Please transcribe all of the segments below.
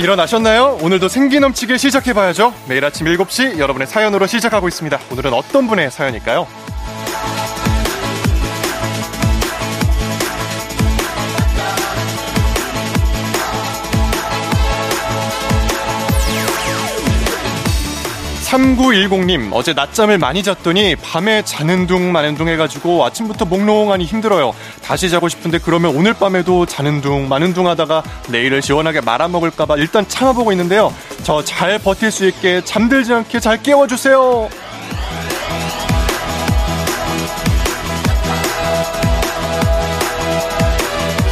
일어나셨나요? 오늘도 생기 넘치게 시작해봐야죠. 매일 아침 7시 여러분의 사연으로 시작하고 있습니다. 오늘은 어떤 분의 사연일까요? 3910님, 어제 낮잠을 많이 잤더니 밤에 자는 둥 마는 둥 해가지고 아침부터 몽롱하니 힘들어요. 다시 자고 싶은데 그러면 오늘 밤에도 자는 둥 마는 둥 하다가 내일을 시원하게 말아먹을까봐 일단 참아보고 있는데요. 저 잘 버틸 수 있게 잠들지 않게 잘 깨워주세요.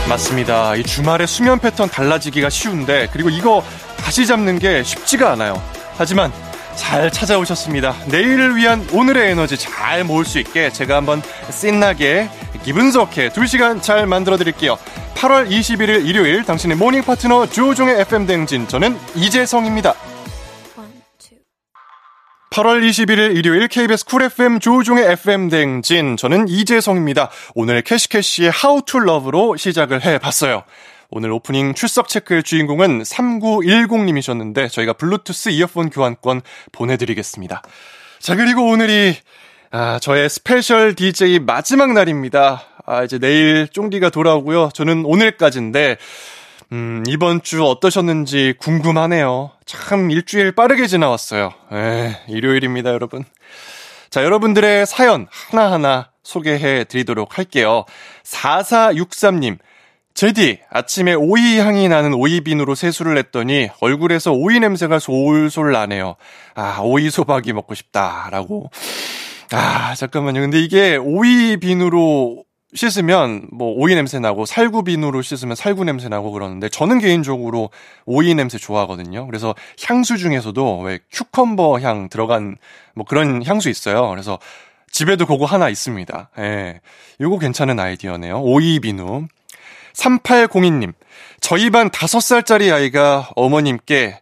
맞습니다. 이 주말에 수면 패턴 달라지기가 쉬운데, 그리고 이거 다시 잡는 게 쉽지가 않아요. 하지만 잘 찾아오셨습니다. 내일을 위한 오늘의 에너지 잘 모을 수 있게 제가 한번 신나게 기분 좋게 2시간 잘 만들어 드릴게요. 8월 21일 일요일 당신의 morning 파트너 조우종의 FM 대행진 저는 이재성입니다. 8월 21일 일요일 KBS Cool FM 조우종의 FM 대행진 저는 이재성입니다. 오늘 Cash Cash의 How to Love로 시작을 해봤어요. 오늘 오프닝 출석 체크의 주인공은 3910님이셨는데 저희가 블루투스 이어폰 교환권 보내드리겠습니다. 자, 그리고 오늘이 아, 저의 special DJ 마지막 날입니다. 아, 이제 내일 쫑디가 돌아오고요. 저는 오늘까지인데, 음, 이번 주 어떠셨는지 궁금하네요. 참 일주일 빠르게 지나왔어요. 에, 일요일입니다, 여러분. 자, 여러분들의 사연 하나하나 소개해 드리도록 할게요. 4463님, 제디, 아침에 오이 향이 나는 오이비누로 세수를 했더니 얼굴에서 오이 냄새가 솔솔 나네요. 아, 오이 소박이 먹고 싶다라고. 아, 잠깐만요. 근데 이게 오이빈으로 씻으면 뭐 오이 냄새 나고 살구빈으로 씻으면 살구 냄새 나고 그러는데 저는 개인적으로 오이 냄새 좋아하거든요. 그래서 향수 중에서도 왜 큐컴버 향 들어간 뭐 그런 향수 있어요. 그래서 집에도 그거 하나 있습니다. 예. 요거 괜찮은 아이디어네요. 오이 비누. 3802님, 저희 반 5살짜리 아이가 어머님께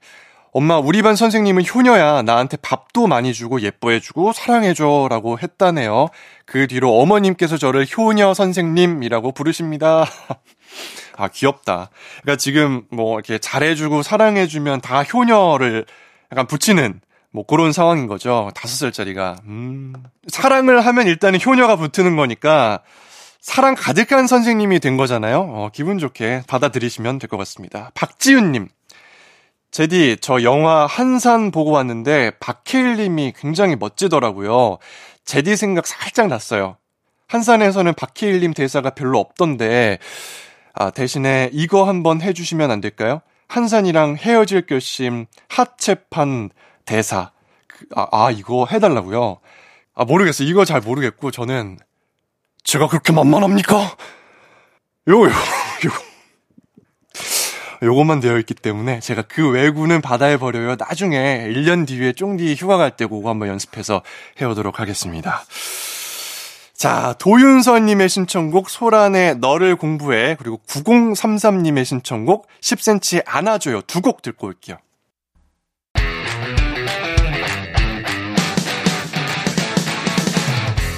엄마, 우리 반 선생님은 효녀야. 나한테 밥도 많이 주고 예뻐해주고 사랑해줘. 라고 했다네요. 그 뒤로 어머님께서 저를 효녀 선생님이라고 부르십니다. 아, 귀엽다. 그러니까 지금 뭐 이렇게 잘해주고 사랑해주면 다 효녀를 약간 붙이는 뭐 그런 상황인 거죠. 다섯 살짜리가. 음. 사랑을 하면 일단은 효녀가 붙는 거니까 사랑 가득한 선생님이 된 거잖아요. 어, 기분 좋게 받아들이시면 될 것 같습니다. 박지윤님. 제디, 저 영화 한산 보고 왔는데 박해일 님이 굉장히 멋지더라고요. 제디 생각 살짝 났어요. 한산에서는 박해일 님 대사가 별로 없던데, 아, 대신에 이거 한번 해주시면 안 될까요? 한산이랑 헤어질 결심, 하체판 대사. 그, 아, 아, 이거 해달라고요? 아, 모르겠어요. 이거 잘 모르겠고, 저는 제가 그렇게 만만합니까? 요 요, 요. 요것만 되어 있기 때문에 제가 그 외구는 바다에 버려요. 나중에 1년 뒤에 쫑디 휴가 갈 때 그거 한번 연습해서 해오도록 하겠습니다. 자, 도윤서님의 신청곡 소란의 너를 공부해 그리고 9033님의 신청곡 10cm 안아줘요 두 곡 듣고 올게요.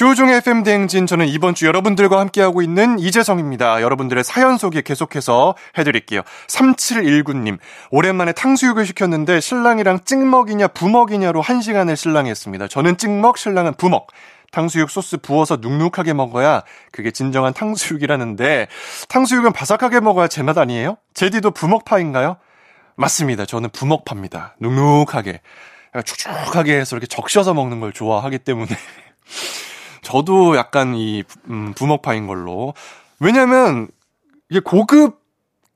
조종의 FM 대행진 저는 이번 주 여러분들과 함께하고 있는 이재성입니다. 여러분들의 사연 소개 계속해서 해드릴게요. 3719님 오랜만에 탕수육을 시켰는데 신랑이랑 찍먹이냐 부먹이냐로 한 시간을 신랑했습니다. 저는 찍먹 신랑은 부먹. 탕수육 소스 부어서 눅눅하게 먹어야 그게 진정한 탕수육이라는데 탕수육은 바삭하게 먹어야 제맛 아니에요? 제디도 부먹파인가요? 맞습니다. 저는 부먹파입니다. 눅눅하게. 축축하게 해서 이렇게 적셔서 먹는 걸 좋아하기 때문에 저도 약간 이 음, 부먹파인 걸로. 왜냐면 이게 고급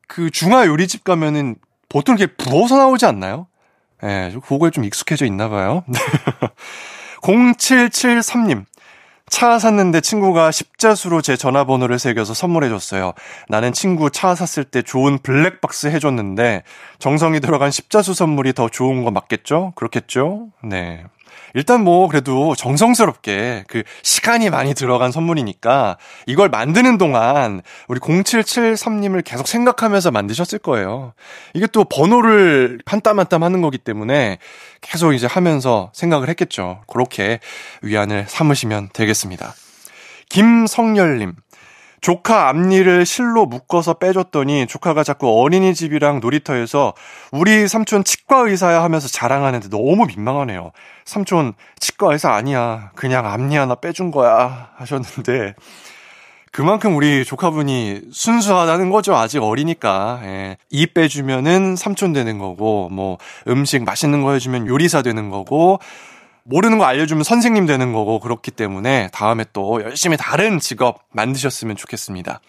그 중화 요리집 가면은 보통 이렇게 부어서 나오지 않나요? 예, 네, 그거에 좀 익숙해져 있나 봐요. 0773님. 차 샀는데 친구가 십자수로 제 전화번호를 새겨서 선물해줬어요. 나는 친구 차 샀을 때 좋은 블랙박스 해줬는데 정성이 들어간 십자수 선물이 더 좋은 거 맞겠죠? 그렇겠죠? 네. 일단 뭐 그래도 정성스럽게 그 시간이 많이 들어간 선물이니까 이걸 만드는 동안 우리 0773님을 계속 생각하면서 만드셨을 거예요. 이게 또 번호를 한땀 한땀 하는 거기 때문에 계속 이제 하면서 생각을 했겠죠. 그렇게 위안을 삼으시면 되겠습니다. 김성열님. 조카 앞니를 실로 묶어서 빼줬더니 조카가 자꾸 어린이집이랑 놀이터에서 우리 삼촌 치과 의사야 하면서 자랑하는데 너무 민망하네요. 삼촌 치과 의사 아니야. 그냥 앞니 하나 빼준 거야. 하셨는데 그만큼 우리 조카분이 순수하다는 거죠. 아직 어리니까. 예. 이 빼주면은 삼촌 되는 거고, 뭐, 음식 맛있는 거 해주면 요리사 되는 거고, 모르는 거 알려주면 선생님 되는 거고 그렇기 때문에 다음에 또 열심히 다른 직업 만드셨으면 좋겠습니다.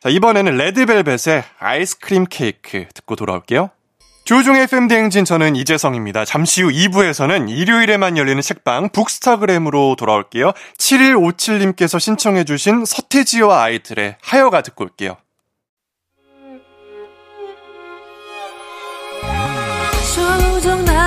자, 이번에는 레드벨벳의 아이스크림 케이크 듣고 돌아올게요. 조종의 FM 대행진 저는 이재성입니다. 잠시 후 2부에서는 일요일에만 열리는 책방 북스타그램으로 돌아올게요. 7157님께서 신청해주신 서태지와 아이들의 하여가 듣고 올게요.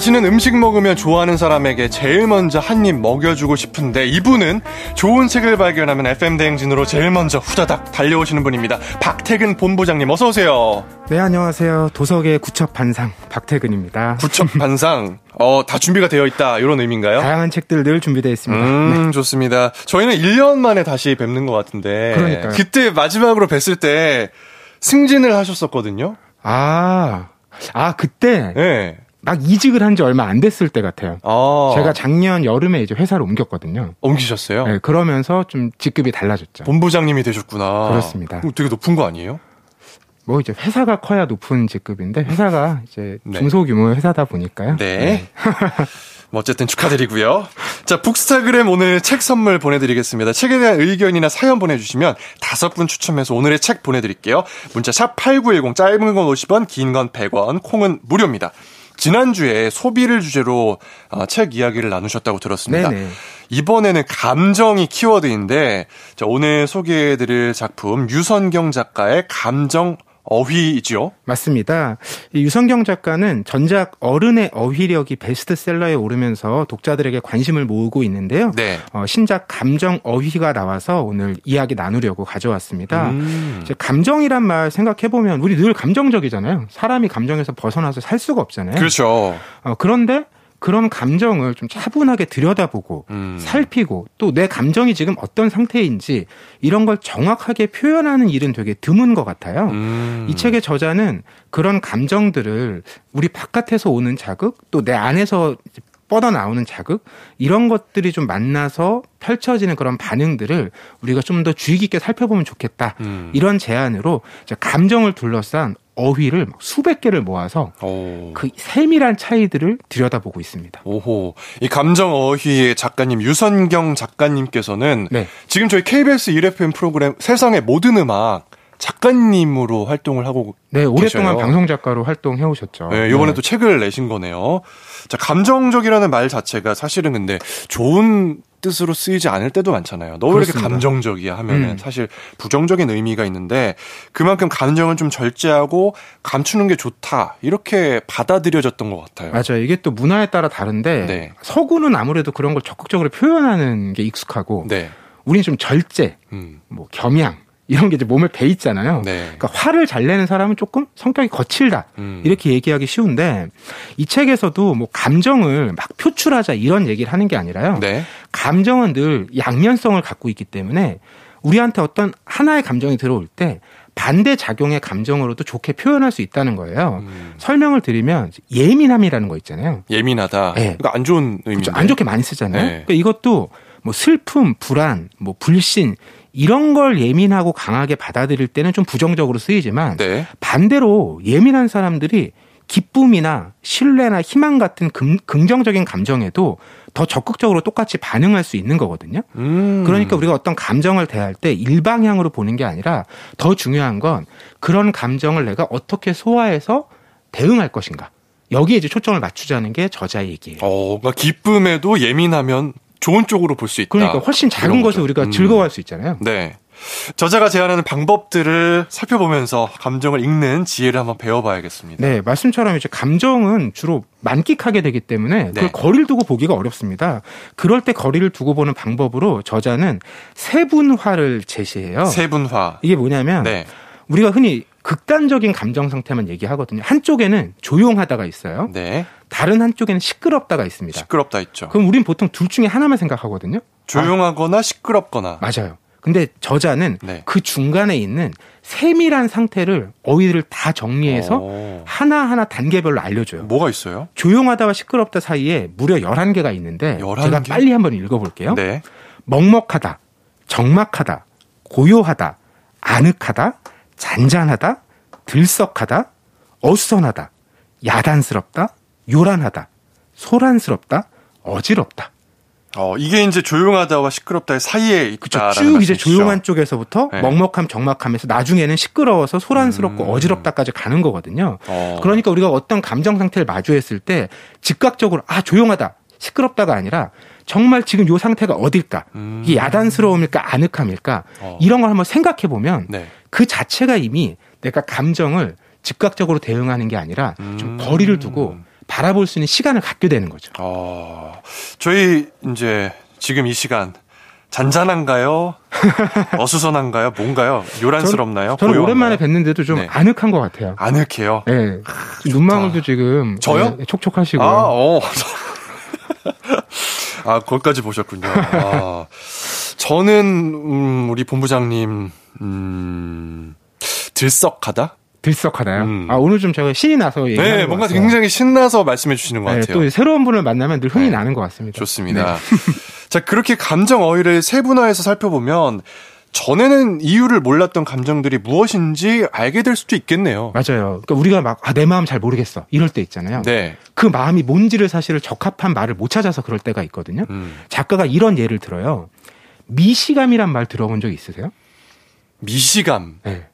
맛있는 음식 먹으면 좋아하는 사람에게 제일 먼저 한 입 먹여주고 싶은데 이분은 좋은 책을 발견하면 FM대행진으로 제일 먼저 후다닥 달려오시는 분입니다. 박태근 본부장님 어서 오세요. 네, 안녕하세요. 도석의 구첩 반상 박태근입니다. 구첩 반상. 어, 다 준비가 되어 있다. 이런 의미인가요? 다양한 책들 늘 준비되어 있습니다. 음, 네. 좋습니다. 저희는 1년 만에 다시 뵙는 것 같은데. 그러니까요. 그때 마지막으로 뵀을 때 승진을 하셨었거든요. 아, 아, 그때? 네. 막 이직을 한 지 얼마 안 됐을 때 같아요. 아. 제가 작년 여름에 이제 회사를 옮겼거든요. 옮기셨어요? 네, 그러면서 좀 직급이 달라졌죠. 본부장님이 되셨구나. 그렇습니다. 되게 높은 거 아니에요? 뭐 이제 회사가 커야 높은 직급인데 회사가 이제 네. 중소규모 회사다 보니까요. 네. 네. 뭐 어쨌든 축하드리고요. 자, 북스타그램 오늘 책 선물 보내드리겠습니다. 책에 대한 의견이나 사연 보내주시면 다섯 분 추첨해서 오늘의 책 보내드릴게요. 문자 샵 8910 짧은 건 50원, 긴 건 100원, 콩은 무료입니다. 지난주에 소비를 주제로 어, 책 이야기를 나누셨다고 들었습니다. 네네. 이번에는 감정이 키워드인데 자, 오늘 소개해드릴 작품 유선경 작가의 감정 어휘죠. 맞습니다. 유성경 작가는 전작 어른의 어휘력이 베스트셀러에 오르면서 독자들에게 관심을 모으고 있는데요. 네. 어, 신작 감정 어휘가 나와서 오늘 이야기 나누려고 가져왔습니다. 음. 감정이란 말 생각해 보면 우리 늘 감정적이잖아요. 사람이 감정에서 벗어나서 살 수가 없잖아요. 그렇죠. 어, 그런데 그런 감정을 좀 차분하게 들여다보고 음. 살피고 또 내 감정이 지금 어떤 상태인지 이런 걸 정확하게 표현하는 일은 되게 드문 것 같아요. 음. 이 책의 저자는 그런 감정들을 우리 바깥에서 오는 자극 또 내 안에서 뻗어 나오는 자극 이런 것들이 좀 만나서 펼쳐지는 그런 반응들을 우리가 좀 더 주의 깊게 살펴보면 좋겠다 음. 이런 제안으로 감정을 둘러싼 어휘를 수백 개를 모아서 오. 그 세밀한 차이들을 들여다보고 있습니다. 오호. 이 감정 어휘의 작가님 유선경 작가님께서는 네. 지금 저희 KBS 1FM 프로그램 세상의 모든 음악 작가님으로 활동을 하고 네, 오랫동안 방송 작가로 활동해 오셨죠. 네, 이번에 네. 또 책을 내신 거네요. 자, 감정적이라는 말 자체가 사실은 근데 좋은 뜻으로 쓰이지 않을 때도 많잖아요. 너왜 이렇게 감정적이야 하면은 음. 사실 부정적인 의미가 있는데 그만큼 감정은 좀 절제하고 감추는 게 좋다 이렇게 받아들여졌던 것 같아요. 맞아요. 이게 또 문화에 따라 다른데 네. 서구는 아무래도 그런 걸 적극적으로 표현하는 게 익숙하고 네. 우리는 좀 절제, 음. 뭐 겸양 이런 게 이제 몸에 배 있잖아요. 네. 그러니까 화를 잘 내는 사람은 조금 성격이 거칠다. 음. 이렇게 얘기하기 쉬운데 이 책에서도 뭐 감정을 막 표출하자 이런 얘기를 하는 게 아니라요. 네. 감정은 늘 양면성을 갖고 있기 때문에 우리한테 어떤 하나의 감정이 들어올 때 반대 작용의 감정으로도 좋게 표현할 수 있다는 거예요. 음. 설명을 드리면 예민함이라는 거 있잖아요. 예민하다. 네. 그러니까 안 좋은 의미. 그렇죠. 안 좋게 많이 쓰잖아요. 네. 그러니까 이것도 뭐 슬픔, 불안, 뭐 불신 이런 걸 예민하고 강하게 받아들일 때는 좀 부정적으로 쓰이지만 네. 반대로 예민한 사람들이 기쁨이나 신뢰나 희망 같은 금, 긍정적인 감정에도 더 적극적으로 똑같이 반응할 수 있는 거거든요. 음. 그러니까 우리가 어떤 감정을 대할 때 일방향으로 보는 게 아니라 더 중요한 건 그런 감정을 내가 어떻게 소화해서 대응할 것인가. 여기에 이제 초점을 맞추자는 게 저자의 얘기예요. 어, 그러니까 기쁨에도 예민하면 좋은 쪽으로 볼 수 있다. 그러니까 훨씬 작은 것을 우리가 음. 즐거워할 수 있잖아요. 네. 저자가 제안하는 방법들을 살펴보면서 감정을 읽는 지혜를 한번 배워봐야겠습니다. 네, 말씀처럼 이제 감정은 주로 만끽하게 되기 때문에 네. 그걸 거리를 두고 보기가 어렵습니다. 그럴 때 거리를 두고 보는 방법으로 저자는 세분화를 제시해요. 세분화. 이게 뭐냐면 네. 우리가 흔히 극단적인 감정 상태만 얘기하거든요. 한쪽에는 조용하다가 있어요. 네. 다른 한쪽에는 시끄럽다가 있습니다. 시끄럽다 있죠. 그럼 우린 보통 둘 중에 하나만 생각하거든요. 조용하거나 아. 시끄럽거나. 맞아요. 근데 저자는 네. 그 중간에 있는 세밀한 상태를 어휘를 다 정리해서 오. 하나하나 단계별로 알려줘요. 뭐가 있어요? 조용하다와 시끄럽다 사이에 무려 11개가 있는데 11개? 제가 빨리 한번 읽어볼게요. 네. 먹먹하다, 적막하다, 고요하다, 아늑하다, 잔잔하다, 들썩하다, 어수선하다, 야단스럽다, 요란하다, 소란스럽다, 어지럽다. 어, 이게 이제 조용하다와 시끄럽다의 사이에 있다. 쭉 이제 조용한 쪽에서부터 네. 먹먹함, 적막함에서 나중에는 시끄러워서 소란스럽고 음. 어지럽다까지 가는 거거든요. 어. 그러니까 우리가 어떤 감정 상태를 마주했을 때 즉각적으로 아, 조용하다, 시끄럽다가 아니라 정말 지금 요 상태가 어딜까? 음. 이게 야단스러움일까, 아늑함일까? 어. 이런 걸 한번 생각해 보면 네. 그 자체가 이미 내가 감정을 즉각적으로 대응하는 게 아니라 좀 음. 거리를 두고 바라볼 수 있는 시간을 갖게 되는 거죠. 어, 저희 이제 지금 이 시간 잔잔한가요? 어수선한가요? 뭔가요? 요란스럽나요? 저는, 저는 오랜만에 뵀는데도 좀 네. 아늑한 것 같아요. 아늑해요? 네. 눈망울도 지금 저요? 네, 촉촉하시고. 아, 어. 아, 거기까지 보셨군요. 아, 저는 음, 우리 본부장님 음, 들썩하다? 들썩하나요? 음. 아 오늘 좀 제가 신이 나서 얘기하는 네, 뭔가 굉장히 신나서 말씀해 주시는 것 네, 같아요. 또 새로운 분을 만나면 늘 흥이 네. 나는 것 같습니다. 좋습니다. 네. 자 그렇게 감정 어휘를 세분화해서 살펴보면 전에는 이유를 몰랐던 감정들이 무엇인지 알게 될 수도 있겠네요. 맞아요. 그러니까 우리가 막, 아, 내 마음 잘 모르겠어. 이럴 때 있잖아요. 네. 그 마음이 뭔지를 사실 적합한 말을 못 찾아서 그럴 때가 있거든요. 음. 작가가 이런 예를 들어요. 미시감이란 말 들어본 적 있으세요? 미시감? 네.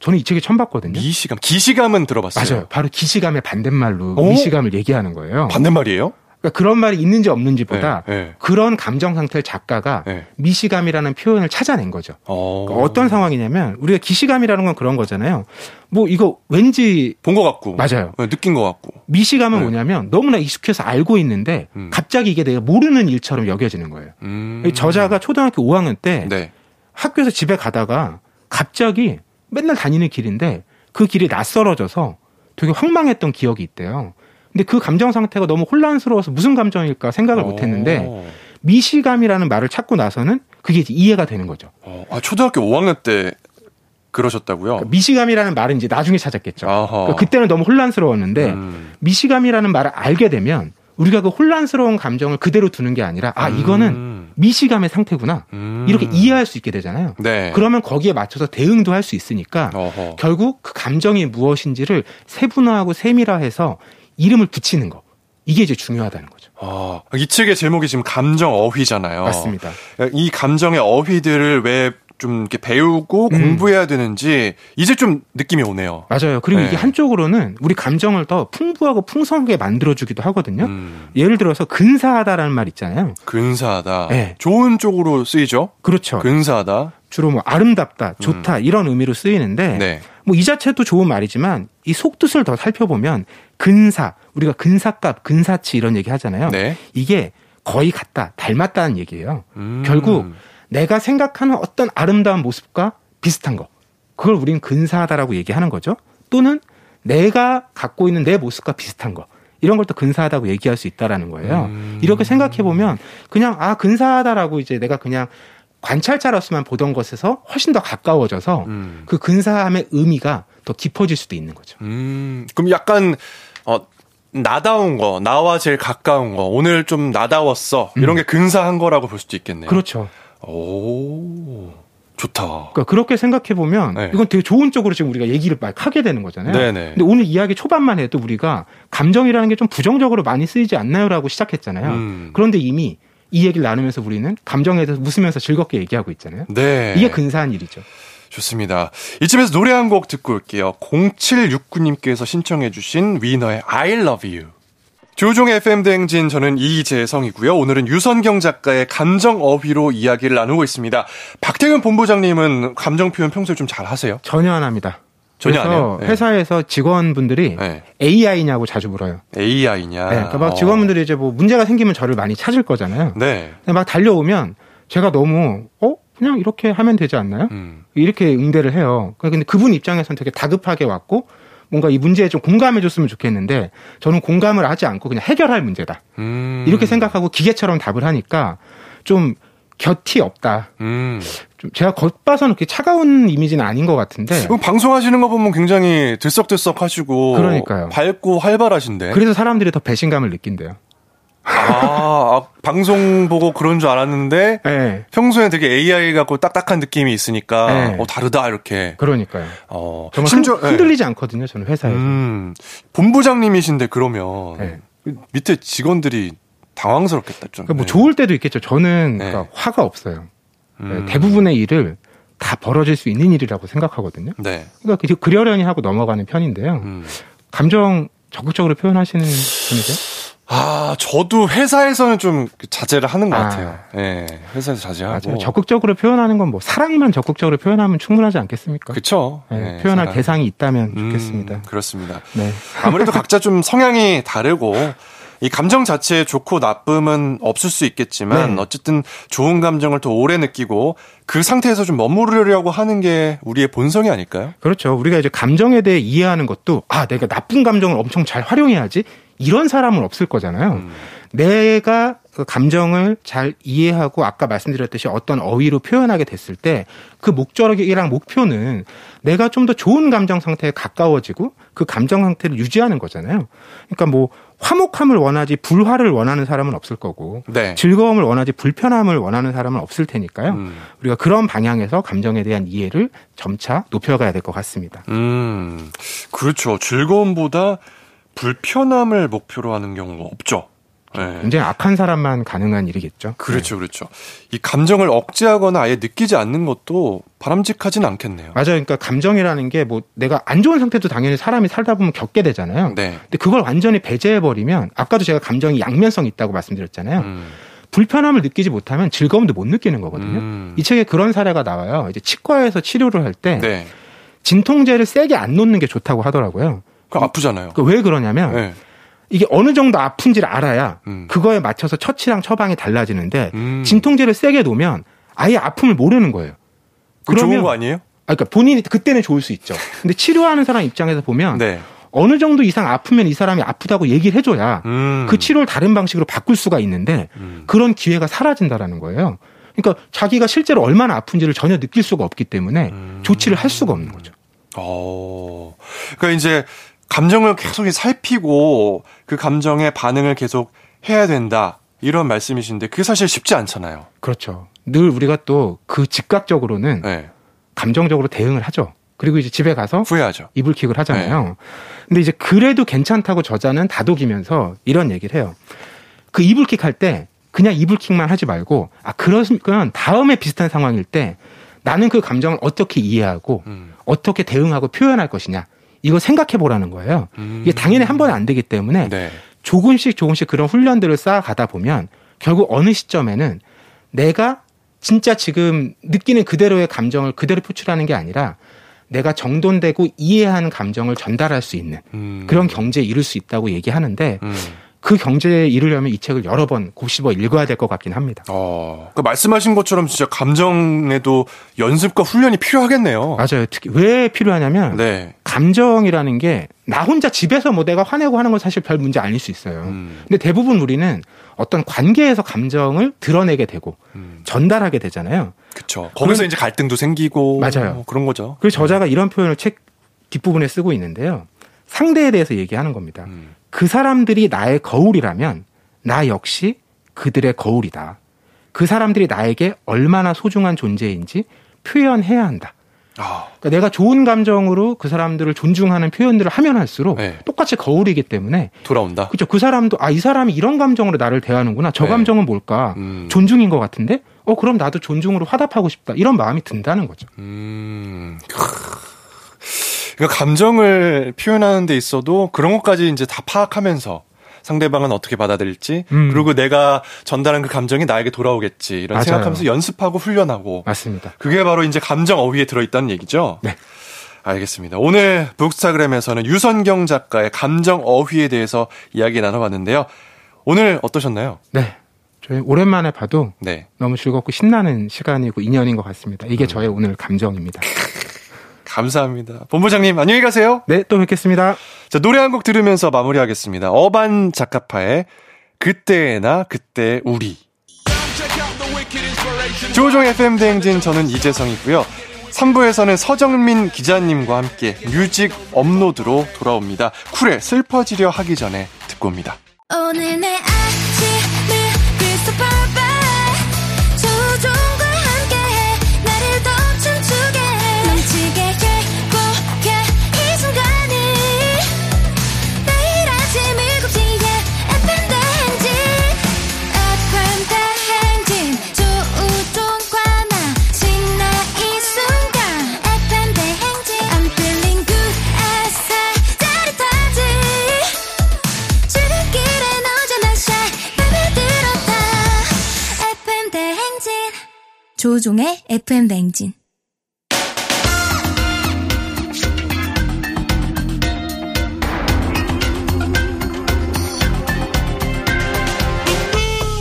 저는 이 책에 처음 봤거든요. 미시감. 기시감은 들어봤어요. 맞아요. 바로 기시감의 반대말로 오? 미시감을 얘기하는 거예요. 반대말이에요? 그러니까 그런 말이 있는지 없는지보다 네, 네. 그런 감정 상태를 작가가 네. 미시감이라는 표현을 찾아낸 거죠. 어. 그러니까 어떤 상황이냐면 우리가 기시감이라는 건 그런 거잖아요. 뭐 이거 왠지 본 것 같고. 맞아요. 네, 느낀 것 같고. 미시감은 네. 뭐냐면 너무나 익숙해서 알고 있는데 음. 갑자기 이게 내가 모르는 일처럼 여겨지는 거예요. 음. 이 저자가 초등학교 5학년 때 네. 학교에서 집에 가다가 갑자기 맨날 다니는 길인데 그 길이 낯설어져서 되게 황망했던 기억이 있대요. 근데 그 감정 상태가 너무 혼란스러워서 무슨 감정일까 생각을 못 했는데 어. 미시감이라는 말을 찾고 나서는 그게 이제 이해가 되는 거죠. 어. 아, 초등학교 5학년 때 그러셨다고요? 그러니까 미시감이라는 말은 이제 나중에 찾았겠죠. 그러니까 그때는 너무 혼란스러웠는데 음. 미시감이라는 말을 알게 되면 우리가 그 혼란스러운 감정을 그대로 두는 게 아니라 아 이거는 음. 미시감의 상태구나 음. 이렇게 이해할 수 있게 되잖아요. 네. 그러면 거기에 맞춰서 대응도 할 수 있으니까 어허. 결국 그 감정이 무엇인지를 세분화하고 세밀화해서 이름을 붙이는 거 이게 이제 중요하다는 거죠. 아, 이 책의 제목이 지금 감정 어휘잖아요. 맞습니다. 이 감정의 어휘들을 왜 좀 이렇게 배우고 음. 공부해야 되는지 이제 좀 느낌이 오네요. 맞아요. 그리고 네. 이게 한쪽으로는 우리 감정을 더 풍부하고 풍성하게 만들어주기도 하거든요. 음, 예를 들어서 근사하다라는 말 있잖아요. 근사하다. 네. 좋은 쪽으로 쓰이죠. 그렇죠. 근사하다. 주로 뭐 아름답다, 좋다 이런 의미로 쓰이는데 네. 뭐이 자체도 좋은 말이지만 이 속뜻을 더 살펴보면 근사 우리가 근사값, 근사치 이런 얘기 하잖아요. 네. 이게 거의 같다, 닮았다는 얘기예요. 음. 결국 내가 생각하는 어떤 아름다운 모습과 비슷한 거. 그걸 우리는 근사하다라고 얘기하는 거죠. 또는 내가 갖고 있는 내 모습과 비슷한 거. 이런 걸 또 근사하다고 얘기할 수 있다라는 거예요. 음. 이렇게 생각해 보면 그냥 아 근사하다라고 이제 내가 그냥 관찰자로서만 보던 것에서 훨씬 더 가까워져서 음. 그 근사함의 의미가 더 깊어질 수도 있는 거죠. 음. 그럼 약간 어 나다운 거, 나와 제일 가까운 거, 오늘 좀 나다웠어. 이런 게 근사한 거라고 볼 수도 있겠네요. 음. 그렇죠. 오. 좋다. 그러니까 그렇게 생각해 보면 네. 이건 되게 좋은 쪽으로 지금 우리가 얘기를 막 하게 되는 거잖아요. 네네. 근데 오늘 이야기 초반만 해도 우리가 감정이라는 게 좀 부정적으로 많이 쓰이지 않나요라고 시작했잖아요. 음. 그런데 이미 이 얘기를 나누면서 우리는 감정에 대해서 웃으면서 즐겁게 얘기하고 있잖아요. 네. 이게 근사한 일이죠. 좋습니다. 이쯤에서 노래 한 곡 듣고 올게요. 0769님께서 신청해 주신 위너의 I love you. 조종의 FM 대행진 저는 이재성이고요. 오늘은 유선경 작가의 감정 어휘로 이야기를 나누고 있습니다. 박태근 본부장님은 감정 표현 평소에 좀 잘 하세요? 전혀 안 합니다. 전혀 안 그래서 해요? 네. 회사에서 직원분들이 네. AI냐고 자주 물어요. AI냐? 네, 그러니까 막 어. 직원분들이 이제 뭐 문제가 생기면 저를 많이 찾을 거잖아요. 네. 근데 막 달려오면 제가 너무 어 그냥 이렇게 하면 되지 않나요? 음. 이렇게 응대를 해요. 그러니까 근데 그분 입장에서는 되게 다급하게 왔고 뭔가 이 문제에 좀 공감해 줬으면 좋겠는데 저는 공감을 하지 않고 그냥 해결할 문제다. 음. 이렇게 생각하고 기계처럼 답을 하니까 좀 곁이 없다. 음. 좀 제가 겉봐서는 그렇게 차가운 이미지는 아닌 것 같은데 그럼 방송하시는 거 보면 굉장히 들썩들썩 하시고. 그러니까요. 밝고 활발하신데. 그래서 사람들이 더 배신감을 느낀대요. 아, 아, 방송 보고 그런 줄 알았는데 네, 평소에 되게 AI 같고 딱딱한 느낌이 있으니까 네. 어 다르다 이렇게. 그러니까요. 어. 정말 심지어 흔, 흔들리지 않거든요. 저는 회사에서. 음. 본부장님이신데 그러면 네. 밑에 직원들이 당황스럽겠다 좀. 그러니까 뭐 네. 좋을 때도 있겠죠. 저는 네. 그러니까 화가 없어요. 음. 대부분의 일을 다 벌어질 수 있는 일이라고 생각하거든요. 네. 그러니까 그- 그려려니 하고 넘어가는 편인데요. 음. 감정 적극적으로 표현하시는 분이세요? 아, 저도 회사에서는 좀 자제를 하는 것 아. 같아요. 예. 회사에서 자제하고. 맞아요. 적극적으로 표현하는 건 뭐 사랑만 적극적으로 표현하면 충분하지 않겠습니까? 그쵸. 네, 예, 표현할 사람. 대상이 있다면 음, 좋겠습니다. 그렇습니다. 네. 아무래도 각자 좀 성향이 다르고 이 감정 자체에 좋고 나쁨은 없을 수 있겠지만 네. 어쨌든 좋은 감정을 더 오래 느끼고 그 상태에서 좀 머무르려고 하는 게 우리의 본성이 아닐까요? 그렇죠. 우리가 이제 감정에 대해 이해하는 것도 아, 내가 나쁜 감정을 엄청 잘 활용해야지 이런 사람은 없을 거잖아요. 음. 내가 그 감정을 잘 이해하고 아까 말씀드렸듯이 어떤 어휘로 표현하게 됐을 때 그 목적이랑 목표는 내가 좀 더 좋은 감정 상태에 가까워지고 그 감정 상태를 유지하는 거잖아요. 그러니까 뭐 화목함을 원하지 불화를 원하는 사람은 없을 거고 네. 즐거움을 원하지 불편함을 원하는 사람은 없을 테니까요. 음. 우리가 그런 방향에서 감정에 대한 이해를 점차 높여가야 될 것 같습니다. 음, 그렇죠. 즐거움보다 불편함을 목표로 하는 경우가 없죠. 네. 굉장히 악한 사람만 가능한 일이겠죠. 그렇죠, 네. 그렇죠. 이 감정을 억제하거나 아예 느끼지 않는 것도 바람직하진 않겠네요. 맞아요. 그러니까 감정이라는 게 뭐 내가 안 좋은 상태도 당연히 사람이 살다 보면 겪게 되잖아요. 네. 근데 그걸 완전히 배제해 버리면 아까도 제가 감정이 양면성 있다고 말씀드렸잖아요. 음. 불편함을 느끼지 못하면 즐거움도 못 느끼는 거거든요. 음. 이 책에 그런 사례가 나와요. 이제 치과에서 치료를 할때 네. 진통제를 세게 안 놓는 게 좋다고 하더라고요. 그 아프잖아요. 그왜 그러냐면 네. 이게 어느 정도 아픈지를 알아야 음. 그거에 맞춰서 처치랑 처방이 달라지는데 음. 진통제를 세게 놓으면 아예 아픔을 모르는 거예요. 그러면 좋은 거 아니에요? 아, 그러니까 본인이 그때는 좋을 수 있죠. 근데 치료하는 사람 입장에서 보면 네. 어느 정도 이상 아프면 이 사람이 아프다고 얘기를 해줘야 음. 그 치료를 다른 방식으로 바꿀 수가 있는데 음. 그런 기회가 사라진다라는 거예요. 그러니까 자기가 실제로 얼마나 아픈지를 전혀 느낄 수가 없기 때문에 음. 조치를 할 수가 없는 거죠. 어. 그러니까 이제 감정을 계속 살피고 그 감정의 반응을 계속 해야 된다. 이런 말씀이신데 그게 사실 쉽지 않잖아요. 그렇죠. 늘 우리가 또 그 즉각적으로는 네. 감정적으로 대응을 하죠. 그리고 이제 집에 가서 후회하죠. 이불킥을 하잖아요. 네. 근데 이제 그래도 괜찮다고 저자는 다독이면서 이런 얘기를 해요. 그 이불킥 할 때 그냥 이불킥만 하지 말고 아 그러면 다음에 비슷한 상황일 때 나는 그 감정을 어떻게 이해하고 음. 어떻게 대응하고 표현할 것이냐 이거 생각해 보라는 거예요. 음. 이게 당연히 한 번에 안 되기 때문에 네. 조금씩 조금씩 그런 훈련들을 쌓아가다 보면 결국 어느 시점에는 내가 진짜 지금 느끼는 그대로의 감정을 그대로 표출하는 게 아니라 내가 정돈되고 이해하는 감정을 전달할 수 있는 음. 그런 경제에 이룰 수 있다고 얘기하는데 음. 그 경제에 이르려면 이 책을 여러 번 곱씹어 읽어야 될 것 같긴 합니다. 어, 그 말씀하신 것처럼 진짜 감정에도 연습과 훈련이 필요하겠네요. 맞아요. 특히 왜 필요하냐면 네. 감정이라는 게 나 혼자 집에서 뭐 내가 화내고 하는 건 사실 별 문제 아닐 수 있어요. 음. 근데 대부분 우리는 어떤 관계에서 감정을 드러내게 되고 음. 전달하게 되잖아요. 그렇죠. 거기서 이제 갈등도 생기고 맞아요. 뭐 그런 거죠. 그래서 저자가 이런 표현을 책 뒷부분에 쓰고 있는데요. 상대에 대해서 얘기하는 겁니다. 음. 그 사람들이 나의 거울이라면 나 역시 그들의 거울이다. 그 사람들이 나에게 얼마나 소중한 존재인지 표현해야 한다. 아. 그러니까 내가 좋은 감정으로 그 사람들을 존중하는 표현들을 하면 할수록 네. 똑같이 거울이기 때문에 돌아온다. 그렇죠. 그 사람도 아 이 사람이 이런 감정으로 나를 대하는구나. 저 네. 감정은 뭘까? 음. 존중인 것 같은데. 어 그럼 나도 존중으로 화답하고 싶다. 이런 마음이 든다는 거죠. 음. 그러니까 감정을 표현하는 데 있어도 그런 것까지 이제 다 파악하면서 상대방은 어떻게 받아들일지 음. 그리고 내가 전달한 그 감정이 나에게 돌아오겠지 이런 맞아요. 생각하면서 연습하고 훈련하고 맞습니다. 그게 바로 이제 감정 어휘에 들어 있다는 얘기죠. 네. 알겠습니다. 오늘 북스타그램에서는 유선경 작가의 감정 어휘에 대해서 이야기 나눠봤는데요. 오늘 어떠셨나요? 네. 저희 오랜만에 봐도 네. 너무 즐겁고 신나는 시간이고 인연인 것 같습니다. 이게 음. 저의 오늘 감정입니다. 감사합니다. 본부장님 안녕히 가세요. 네, 또 뵙겠습니다. 자, 노래 한 곡 들으면서 마무리하겠습니다. 어반 작가파의 그때나 그때 우리. 조종 FM 대행진 저는 이재성이고요. 3부에서는 서정민 기자님과 함께 뮤직 업로드로 돌아옵니다. 쿨에 슬퍼지려 하기 전에 듣고 옵니다. 오늘 내 조우종의 FM대행진.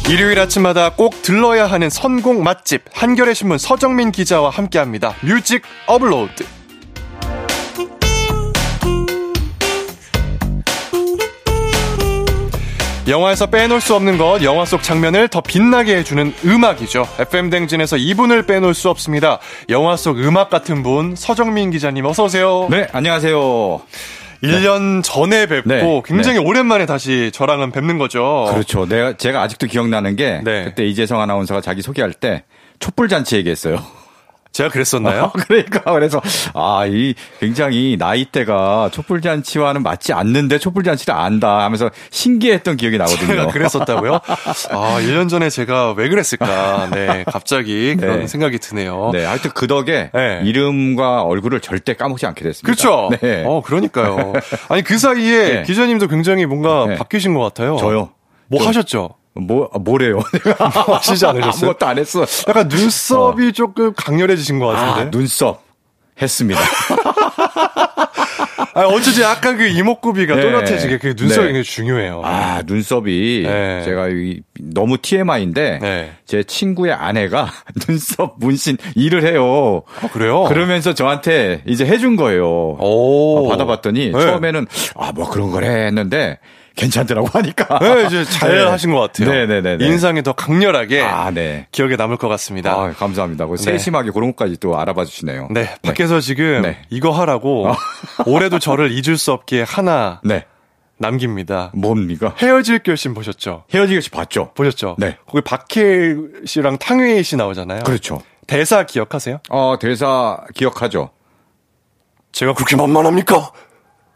일요일 아침마다 꼭 들러야 하는 선곡 맛집 한겨레 신문 서정민 기자와 함께합니다. Music 업로드. 영화에서 빼놓을 수 없는 것, 영화 속 장면을 더 빛나게 해주는 음악이죠. FM대행진에서 이분을 빼놓을 수 없습니다. 영화 속 음악 같은 분, 서정민 기자님 어서오세요. 네, 안녕하세요. 1년 네. 전에 뵙고 네. 굉장히 네. 오랜만에 다시 저랑은 뵙는 거죠. 그렇죠. 내가 제가 아직도 기억나는 게 네. 그때 이재성 아나운서가 자기 소개할 때 촛불 잔치 얘기했어요. 제가 그랬었나요? 그러니까 그래서 아 이 굉장히 나이대가 촛불 잔치와는 맞지 않는데 촛불 잔치를 안다 하면서 신기했던 기억이 나거든요. 제가 그랬었다고요? 아, 1년 전에 제가 왜 그랬을까? 네, 갑자기 그런 네. 생각이 드네요. 네, 하여튼 그 덕에 네. 이름과 얼굴을 절대 까먹지 않게 됐습니다. 그렇죠. 네. 어, 그러니까요. 아니 그 사이에 네. 기자님도 굉장히 뭔가 네. 바뀌신 것 같아요. 저요. 뭐 저- 하셨죠? 뭐 뭐래요? 뭐 하시지 않으셨어요? 아무것도 안 했어. 약간 눈썹이 조금 강렬해지신 것 아, 같은데. 눈썹 했습니다. 아, 어쩌지 약간 그 이목구비가 네. 또렷해지게 그 눈썹이 네. 굉장히 중요해요. 아, 눈썹이 네. 제가 이- 너무 TMI인데 네. 제 친구의 아내가 눈썹 문신 일을 해요. 아, 그래요? 그러면서 저한테 이제 해준 거예요. 오. 어, 받아봤더니 네. 처음에는 아 뭐 그런 거래 했는데 괜찮더라고 하니까. 네, 이제 잘 네. 하신 것 같아요. 네네네. 인상이 더 강렬하게 아, 네. 기억에 남을 것 같습니다. 아, 감사합니다. 그 네. 세심하게 그런 것까지 또 알아봐 주시네요. 네, 밖에서 지금 네. 이거 하라고 올해도 저를 잊을 수 없게 하나 네. 남깁니다. 뭡니까? 헤어질 결심 보셨죠? 헤어지기 씨 봤죠? 보셨죠? 네. 거기 박해 씨랑 탕웨이 씨 나오잖아요. 그렇죠. 대사 기억하세요? 어, 대사 기억하죠? 제가 그렇게 만만합니까?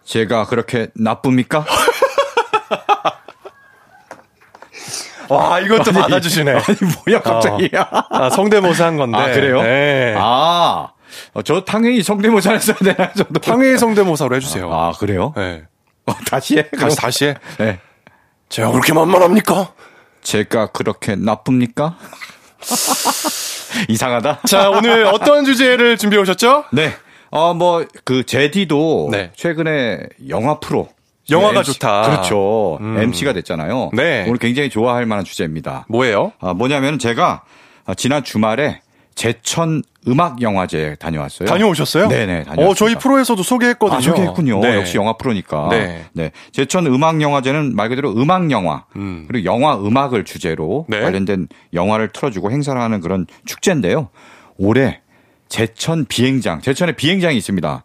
제가 그렇게 나쁩니까? 와, 이것도 받아주시네. 아니, 뭐야, 갑자기. 아, 성대모사 한 건데. 아, 그래요? 네. 아, 어, 저 당연히 성대모사 했어야 되나, 저도. 탕웨이 성대모사로 해주세요. 아, 그래요? 네. 어, 다시 해? 그럼 다시 해. 네. 제가 그렇게 만만합니까? 제가 그렇게 나쁩니까? 이상하다? 자, 오늘 어떤 주제를 준비해 오셨죠? 네. 어, 뭐, 그, 제디도 네. 최근에 영화 프로. 영화가 MC 좋다. 그렇죠. 음. MC가 됐잖아요. 네. 오늘 굉장히 좋아할 만한 주제입니다. 뭐예요? 아, 뭐냐면 제가 아, 지난 주말에 제천 음악 영화제 다녀왔어요. 다녀오셨어요? 네네. 다녀왔습니다. 어, 저희 프로에서도 소개했거든요. 아, 소개했군요. 네. 역시 영화 프로니까. 네. 제천 음악 영화제는 말 그대로 음악 영화 음. 그리고 영화 음악을 주제로 네. 관련된 영화를 틀어주고 행사를 하는 그런 축제인데요. 올해 제천 비행장, 제천에 비행장이 있습니다.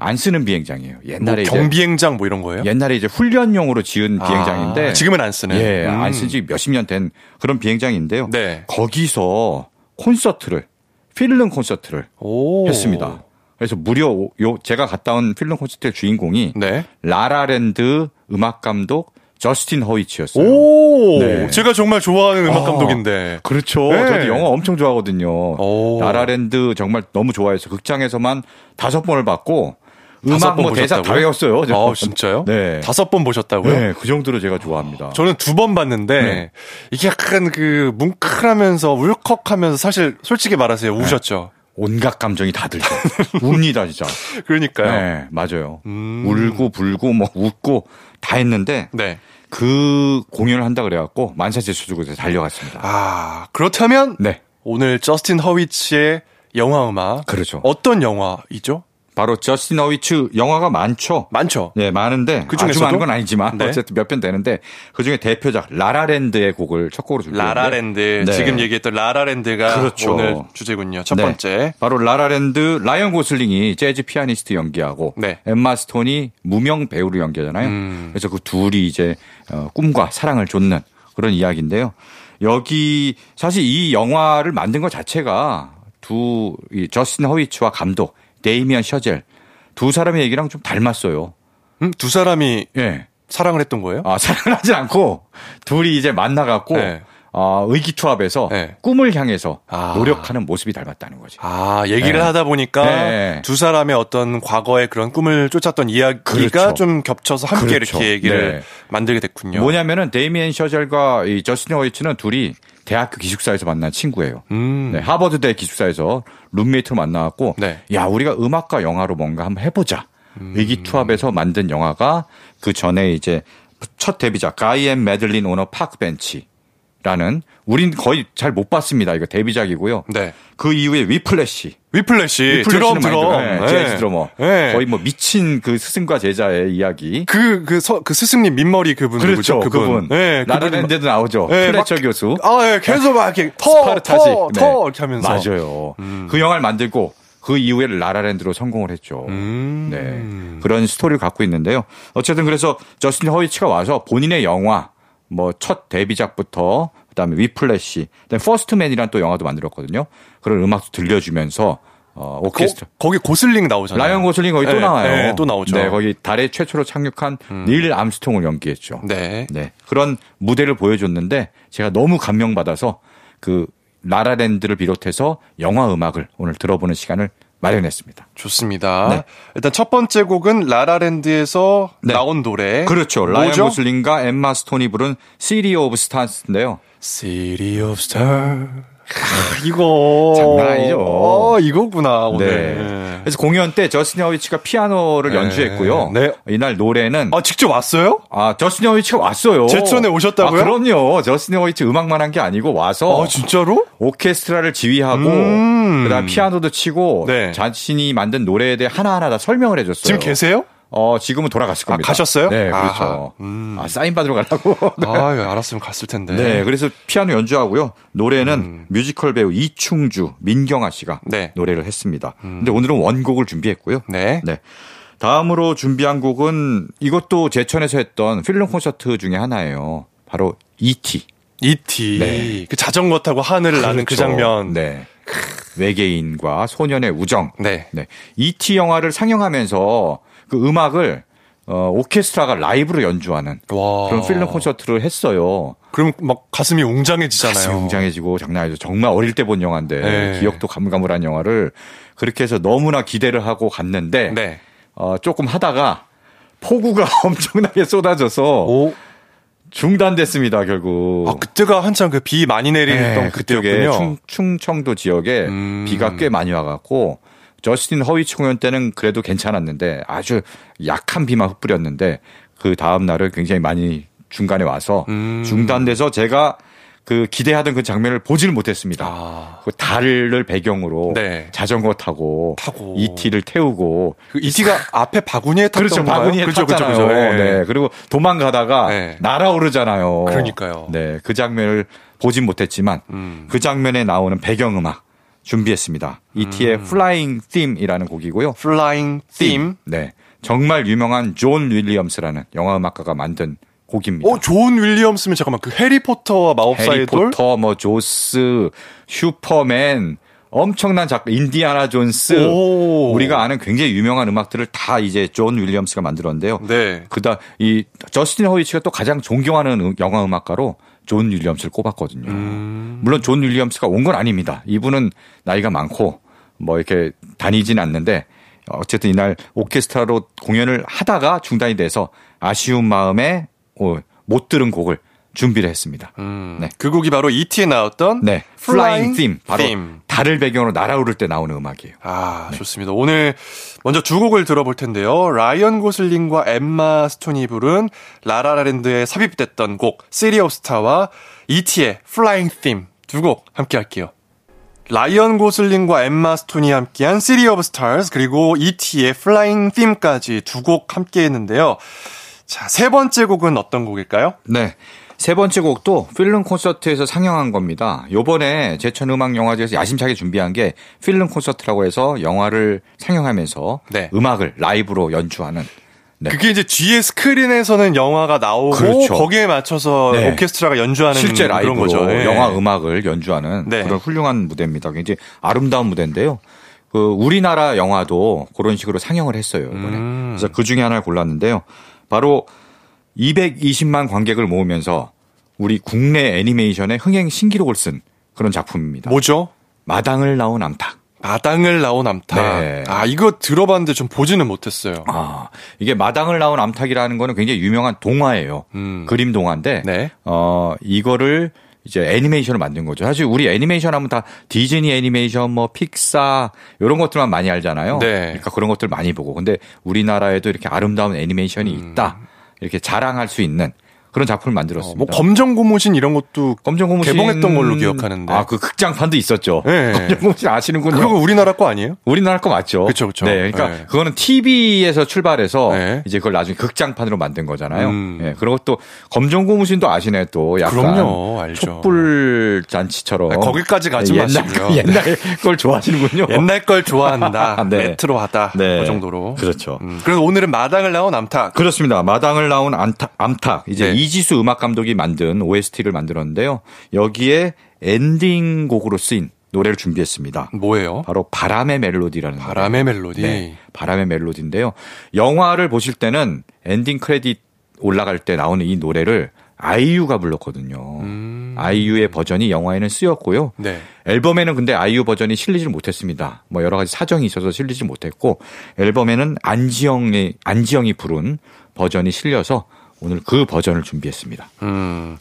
안 쓰는 비행장이에요. 뭐 옛날에 이제 경비행장 뭐 이런 거예요? 옛날에 이제 훈련용으로 지은 아, 비행장인데 지금은 안 쓰는. 예, 음. 안쓴 지 몇십 년 된 그런 비행장인데요. 네. 거기서 콘서트를 필름 콘서트를 오. 했습니다. 그래서 무려 요 제가 갔다 온 필름 콘서트의 주인공이 네. 라라랜드 음악 감독 저스틴 허위츠였어요. 오. 네. 제가 정말 좋아하는 음악 아, 감독인데. 그렇죠. 네. 저도 영화 엄청 좋아하거든요. 오. 라라랜드 정말 너무 좋아해서 극장에서만 다섯 번을 봤고 음악 번뭐 대사 다? 외웠어요. 저. 아, 진짜요? 네. 다섯 번 보셨다고요? 네, 그 정도로 제가 좋아합니다. 저는 두 번 봤는데 네. 이게 약간 그 뭉클하면서 울컥하면서 사실 솔직히 말하세요 네. 우셨죠. 온갖 감정이 다 들죠. 웁니다, 진짜. 그러니까요. 네, 맞아요. 음. 울고 불고 뭐 웃고 다 했는데 네. 그 공연을 한다 그래갖고 만사제 수주고 달려갔습니다. 아 그렇다면 네, 오늘 저스틴 허위치의 영화 음악 그렇죠. 어떤 영화이죠? 바로 저스틴 어위츠 영화가 많죠. 많죠. 네, 많은데 그 아주 중에서도? 많은 건 아니지만 네. 어쨌든 몇 편 되는데 그 중에 대표작 라라랜드의 곡을 첫 곡으로 준비했는데 라라랜드 네. 지금 얘기했던 라라랜드가 그렇죠. 오늘 주제군요. 첫 네. 번째. 바로 라라랜드 라이언 고슬링이 재즈 피아니스트 연기하고 네. 엠마 스톤이 무명 배우로 연기하잖아요. 음. 그래서 그 둘이 이제 어, 꿈과 사랑을 좇는 그런 이야기인데요. 여기 사실 이 영화를 만든 것 자체가 두 이 저스틴 허위츠와 감독 데이미언 셔젤 두 사람의 얘기랑 좀 닮았어요. 음, 두 사람이 예. 사랑을 했던 거예요? 아, 사랑을 하진 않고 둘이 이제 만나갖고 네. 어, 의기투합해서 네. 꿈을 향해서 아. 노력하는 모습이 닮았다는 거지. 아, 얘기를 네. 하다 보니까 네. 두 사람의 어떤 과거의 그런 꿈을 쫓았던 이야기가 그렇죠. 좀 겹쳐서 함께 그렇죠. 이렇게 얘기를 네. 만들게 됐군요. 뭐냐면은 데이미엔 셔젤과 이 저스틴 허이츠는 둘이 대학교 기숙사에서 만난 친구예요. 음. 네, 하버드대 기숙사에서 룸메이트로 만나갖고 네. 야 우리가 음악과 영화로 뭔가 한번 해보자. 음. 의기투합해서 만든 영화가 그 전에 이제 첫 데뷔작 Guy and Madeline on a Park Bench 라는 우린 거의 잘 못 봤습니다. 이거 데뷔작이고요. 네. 그 이후에 위플래시 위플래시, 드럼, 드럼. 네, 재즈 드러머. 네. 거의 뭐 미친 그 스승과 제자의 이야기. 그, 그, 서, 그 스승님 민머리 그분 그렇죠, 누구죠? 그분. 네, 그분이 라라랜드도 나오죠. 네, 플레처 막- 교수. 막- 아, 예, 계속 막 이렇게 터, 스파르타식. 터, 네. 터 이렇게 하면서. 맞아요. 음. 그 영화를 만들고 그 이후에 라라랜드로 성공을 했죠. 음. 네. 그런 스토리를 갖고 있는데요. 어쨌든 그래서 저스틴 허위츠가 와서 본인의 영화 뭐 첫 데뷔작부터 그다음에 위플래시, 그다음에 퍼스트맨이라는 또 영화도 만들었거든요. 그런 음악도 들려주면서 어, 오케스트라. 거, 기 고슬링 나오잖아요. 라이언 고슬링 거기 또 네, 나와요. 네, 또 나오죠. 네, 거기 달에 최초로 착륙한 닐 암스트롱을 연기했죠. 네. 네. 그런 무대를 보여줬는데 제가 너무 감명받아서 그 라라랜드를 비롯해서 영화 음악을 오늘 들어보는 시간을 마련했습니다. 좋습니다. 네. 일단 첫 번째 곡은 라라랜드에서 네. 나온 노래. 그렇죠. 라이언? 고슬링과 엠마 스톤이 부른 City of Stars인데요. City of Stars. 아, 이거 장난 아니죠. 어, 이거구나 오늘. 네. 그래서 공연 때 저스틴 허위츠가 피아노를 네. 연주했고요. 네. 이날 노래는 아 직접 왔어요? 아, 저스틴 허위츠가 왔어요. 제천에 오셨다고요? 아, 그럼요. 저스틴 허위츠 음악만 한 게 아니고 와서 아 진짜로? 오케스트라를 지휘하고 음. 그다음 피아노도 치고 네. 자신이 만든 노래에 대해 하나하나 다 설명을 해줬어요. 지금 계세요? 어 지금은 돌아갔을 아, 겁니다. 가셨어요? 네. 그렇죠. 음. 아 사인 받으러 가려고. 아 예, 알았으면 갔을 텐데. 네, 그래서 피아노 연주하고요. 노래는 뮤지컬 배우 이충주, 민경아 씨가 음. 네. 노래를 했습니다. 근데 오늘은 원곡을 준비했고요. 네. 네. 다음으로 준비한 곡은 이것도 제천에서 했던 필름 콘서트 중에 하나예요. 바로 E.T. E.T. 네. 그 자전거 타고 하늘을 나는 그 그렇죠. 장면. 네. 외계인과 소년의 우정. 네. 네. E.T. 영화를 상영하면서 그 음악을 어, 오케스트라가 라이브로 연주하는 와. 그런 필름 콘서트를 했어요. 그럼 막 가슴이 웅장해지잖아요. 가슴이 웅장해지고 장난 아니죠. 정말 어릴 때 본 영화인데 네. 기억도 가물가물한 영화를 그렇게 해서 너무나 기대를 하고 갔는데 네. 어, 조금 하다가 폭우가 엄청나게 쏟아져서 오. 중단됐습니다. 결국. 아 그때가 한창 그비 많이 내리던 네, 그때였군요. 충, 충청도 지역에 음. 비가 꽤 많이 와갖고 저스틴 허위치 공연 때는 그래도 괜찮았는데 아주 약한 비만 흩뿌렸는데 그 다음 날은 굉장히 많이 중간에 와서 음. 중단돼서 제가 그 기대하던 그 장면을 보지를 못했습니다. 아. 그 달을 배경으로 네. 자전거 타고, 타고. 이티를 태우고 그 이티가 앞에 바구니에 탔던 그렇죠. 건가요? 바구니에 그죠, 탔잖아요. 그죠, 그죠. 예. 네. 그리고 도망가다가 네. 날아오르잖아요. 그러니까요. 네. 그 장면을 보진 못했지만 음. 그 장면에 나오는 배경 음악 준비했습니다. 이티의 음. Flying Theme이라는 곡이고요. Flying Theme. 네. 정말 유명한 존 윌리엄스라는 영화 음악가가 만든 곡입니다. 어, 존 윌리엄스면 잠깐만 그 해리포터와 마법사의 돌? 해리포터, 뭐 조스, 슈퍼맨, 엄청난 작가 인디아나 존스, 오. 우리가 아는 굉장히 유명한 음악들을 다 이제 존 윌리엄스가 만들었는데요. 네. 그다 이 저스틴 허위치가 또 가장 존경하는 음- 영화 음악가로 존 윌리엄스를 꼽았거든요. 음. 물론 존 윌리엄스가 온 건 아닙니다. 이분은 나이가 많고 뭐 이렇게 다니진 않는데 어쨌든 이날 오케스트라로 공연을 하다가 중단이 돼서 아쉬운 마음에 어, 못 들은 곡을 준비를 했습니다. 음. 네. 그 곡이 바로 E.T.에 나왔던 네, Flying Flying Theme 바로 Theme. 달을 배경으로 날아오를 때 나오는 음악이에요. 아, 좋습니다. 오늘 먼저 두 곡을 들어볼 텐데요. 라이언 고슬링과 엠마 스톤이 부른 라라랜드에 삽입됐던 곡 City of Star와 E.T.의 Flying Theme 두 곡 함께 할게요. 라이언 고슬링과 엠마 스톤이 함께한 City of Stars 그리고 E.T.의 Flying Theme까지 두 곡 함께 했는데요. 자, 세 번째 곡은 어떤 곡일까요? 네. 세 번째 곡도 필름 콘서트에서 상영한 겁니다. 요번에 제천 음악 영화제에서 야심차게 준비한 게 필름 콘서트라고 해서 영화를 상영하면서 네. 음악을 라이브로 연주하는 네. 그게 이제 뒤에 스크린에서는 영화가 나오고 그렇죠. 거기에 맞춰서 네. 오케스트라가 연주하는 실제 그런 라이브로 거죠. 예. 영화 음악을 연주하는 네. 그런 훌륭한 무대입니다. 굉장히 아름다운 무대인데요. 그 우리나라 영화도 그런 식으로 상영을 했어요 이번에. 음. 그래서 그 중에 하나를 골랐는데요. 바로 220만 관객을 모으면서 우리 국내 애니메이션의 흥행 신기록을 쓴 그런 작품입니다. 뭐죠? 마당을 나온 암탉. 마당을 나온 암탉. 네. 아, 이거 들어봤는데 좀 보지는 못했어요. 아, 이게 마당을 나온 암탉이라는 거는 굉장히 유명한 동화예요. 음. 그림 동화인데, 네. 어, 이거를 이제 애니메이션을 만든 거죠. 사실 우리 애니메이션 하면 다 디즈니 애니메이션, 뭐 픽사 이런 것들만 많이 알잖아요. 네. 그러니까 그런 것들 많이 보고. 근데 우리나라에도 이렇게 아름다운 애니메이션이 음. 있다. 이렇게 자랑할 수 있는 그런 작품을 어, 만들었습니다. 뭐 검정 고무신 이런 것도 검정 고무신 개봉했던 걸로 기억하는데. 아, 그 극장판도 있었죠. 네. 검정 고무신 아시는군요. 그거 우리나라 거 아니에요? 우리나라 거 맞죠? 그쵸, 그쵸. 네, 그러니까 네. 그거는 TV에서 출발해서 네. 이제 그걸 나중에 극장판으로 만든 거잖아요. 음. 네, 그리고 또 검정 고무신도 아시네 또 약간 그럼요, 알죠. 촛불 잔치처럼 아, 거기까지 가지 옛날, 마시고요. 옛날 걸 좋아하시는군요. 옛날 걸 좋아한다. 네. 레트로하다. 네. 그 정도로. 그렇죠. 음, 그래서 오늘은 마당을 나온 암탉. 그렇습니다. 마당을 나온 암탉, 암탉. 이제 네. 이지수 음악 감독이 만든 OST를 만들었는데요. 여기에 엔딩 곡으로 쓰인 노래를 준비했습니다. 뭐예요? 바로 바람의 멜로디라는 바람의 노래. 멜로디. 네, 바람의 멜로디인데요. 영화를 보실 때는 엔딩 크레딧 올라갈 때 나오는 이 노래를 아이유가 불렀거든요. 음. 아이유의 버전이 영화에는 쓰였고요. 네. 앨범에는 근데 아이유 버전이 실리질 못했습니다. 뭐 여러 가지 사정이 있어서 실리지 못했고 앨범에는 안지영이 안지영이 부른 버전이 실려서 오늘 그 버전을 준비했습니다. 음.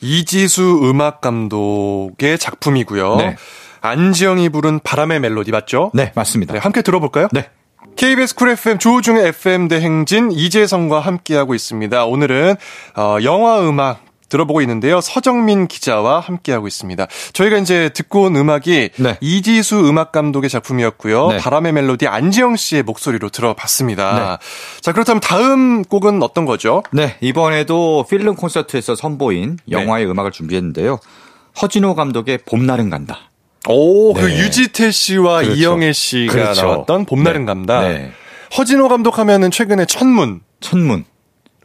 이지수 음악 감독의 작품이고요. 네. 안지영이 부른 바람의 멜로디 맞죠? 네, 맞습니다. 네, 함께 들어볼까요? 네. KBS 쿨 FM 조우종의 FM 대행진 이재성과 함께하고 있습니다. 오늘은 어, 영화 음악 들어보고 있는데요. 서정민 기자와 함께하고 있습니다. 저희가 이제 듣고 온 음악이 네. 이지수 음악 감독의 작품이었고요. 네. 바람의 멜로디 안지영 씨의 목소리로 들어봤습니다. 네. 자, 그렇다면 다음 곡은 어떤 거죠? 네, 이번에도 필름 콘서트에서 선보인 영화의 음악을 준비했는데요. 허진호 감독의 봄날은 간다. 오, 그 네. 유지태 씨와 그렇죠. 이영애 씨가 그렇죠. 나왔던 봄날은 네. 간다. 네. 허진호 감독 하면은 최근에 천문 천문,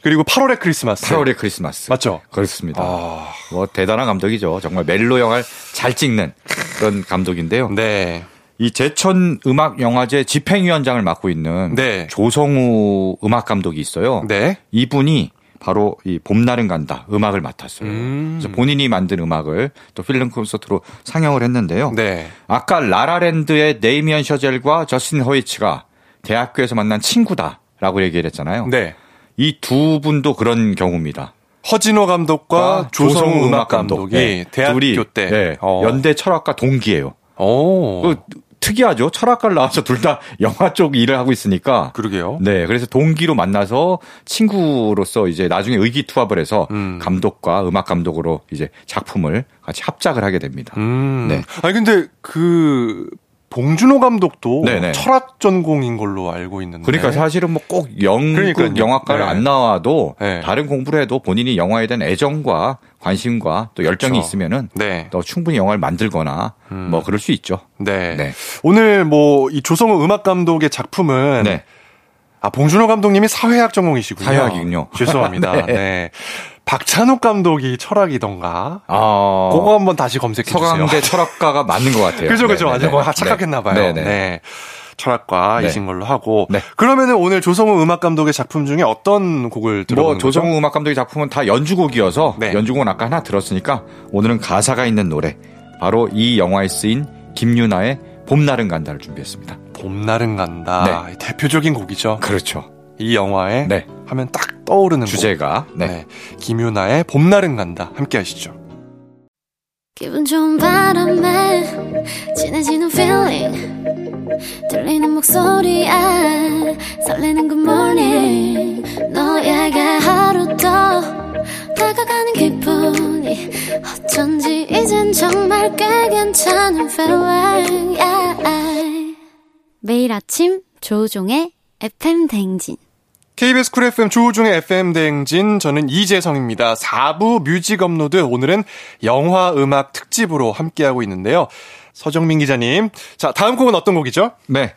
그리고 8월의 크리스마스. 8월의 크리스마스. 맞죠? 그렇습니다. 아. 뭐 대단한 감독이죠. 정말 멜로 영화를 잘 찍는 그런 감독인데요. 네. 이 제천 음악 영화제 집행위원장을 맡고 있는 네. 조성우 음악 감독이 있어요. 네. 이분이 바로 이 봄날은 간다 음악을 맡았어요. 음. 그래서 본인이 만든 음악을 또 필름 콘서트로 상영을 했는데요. 네. 아까 라라랜드의 네이미언 셔젤과 저스틴 허이츠가 대학교에서 만난 친구다라고 얘기를 했잖아요. 네. 이 두 분도 그런 경우입니다. 허진호 감독과 조성우 음악 감독이 네. 대학교 둘이, 때 네. 어. 연대 철학과 동기예요. 오. 그 특이하죠. 철학과를 나와서 둘 다 영화 쪽 일을 하고 있으니까. 그러게요. 네, 그래서 동기로 만나서 친구로서 이제 나중에 의기투합을 해서 음. 감독과 음악 감독으로 이제 작품을 같이 합작을 하게 됩니다. 음. 네. 아니 근데 그 봉준호 감독도 네네. 철학 전공인 걸로 알고 있는데. 그러니까 사실은 뭐 꼭 영국 그러니까요. 영화과를 네. 안 나와도 네. 다른 공부를 해도 본인이 영화에 대한 애정과 관심과 또 열정이 그렇죠. 있으면은 네. 또 충분히 영화를 만들거나 음. 뭐 그럴 수 있죠. 네. 네. 오늘 뭐 이 조성우 음악 감독의 작품은 네. 아 봉준호 감독님이 사회학 전공이시군요. 사회학이군요. 죄송합니다. 네. 네. 박찬욱 감독이 철학이던가. 아, 그거 한번 다시 검색해 주세요. 서강대 철학과가 맞는 것 같아요. 그죠, 그죠. 네, 아주 네, 뭐 네. 착각했나 봐요. 네, 네. 네. 철학과이신 네. 걸로 하고. 네. 그러면은 오늘 조성우 음악 감독의 작품 중에 어떤 곡을 들어보는 뭐? 조성우 음악 감독의 작품은 다 연주곡이어서 네. 연주곡은 아까 하나 들었으니까 오늘은 가사가 있는 노래 바로 이 영화에 쓰인 김유나의 봄날은 간다를 준비했습니다. 봄날은 간다. 대표적인 곡이죠. 그렇죠. 이 영화에 네. 하면 딱 떠오르는 곡. 주제가 네. 네. 김유나의 봄날은 간다. 함께 하시죠. 기분 좋은 바람에 진해지는 feeling 들리는 목소리에 설레는 good morning 너에게 하루 더 다가가는 기분이 어쩐지 이젠 정말 꽤 괜찮은 feeling yeah. 매일 아침 조우종의 FM 대행진 KBS 쿨 FM 조우종의 FM 대행진 저는 이재성입니다. 4부 뮤직 업로드 오늘은 영화 음악 특집으로 함께하고 있는데요. 서정민 기자님. 자, 다음 곡은 어떤 곡이죠? 네.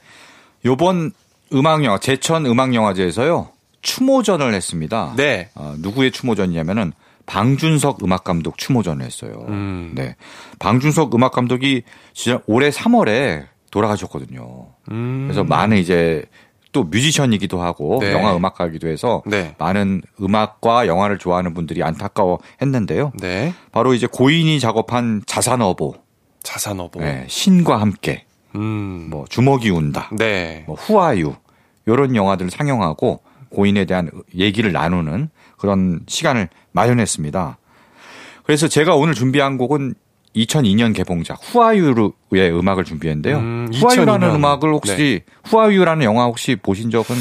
요번 음악 영화 제천 음악 영화제에서요. 추모전을 했습니다. 네. 어, 누구의 추모전이냐면은 방준석 음악 감독 추모전을 했어요. 음. 네. 방준석 음악 감독이 진짜 올해 3월에 돌아가셨거든요. 음. 그래서 많은 이제 또 뮤지션이기도 하고 네. 영화 음악가이기도 해서 네. 많은 음악과 영화를 좋아하는 분들이 안타까워 했는데요. 네. 바로 이제 고인이 작업한 자산어보, 자산어보. 네, 신과 함께, 음. 뭐 주먹이 운다, 네. 뭐 후아유 이런 영화들을 상영하고 고인에 대한 얘기를 나누는 그런 시간을 마련했습니다. 그래서 제가 오늘 준비한 곡은 2002년 개봉작 후아유의 음악을 준비했는데요. 음, 후아유라는 2002년. 음악을 혹시 후아유라는 영화 혹시 보신 적은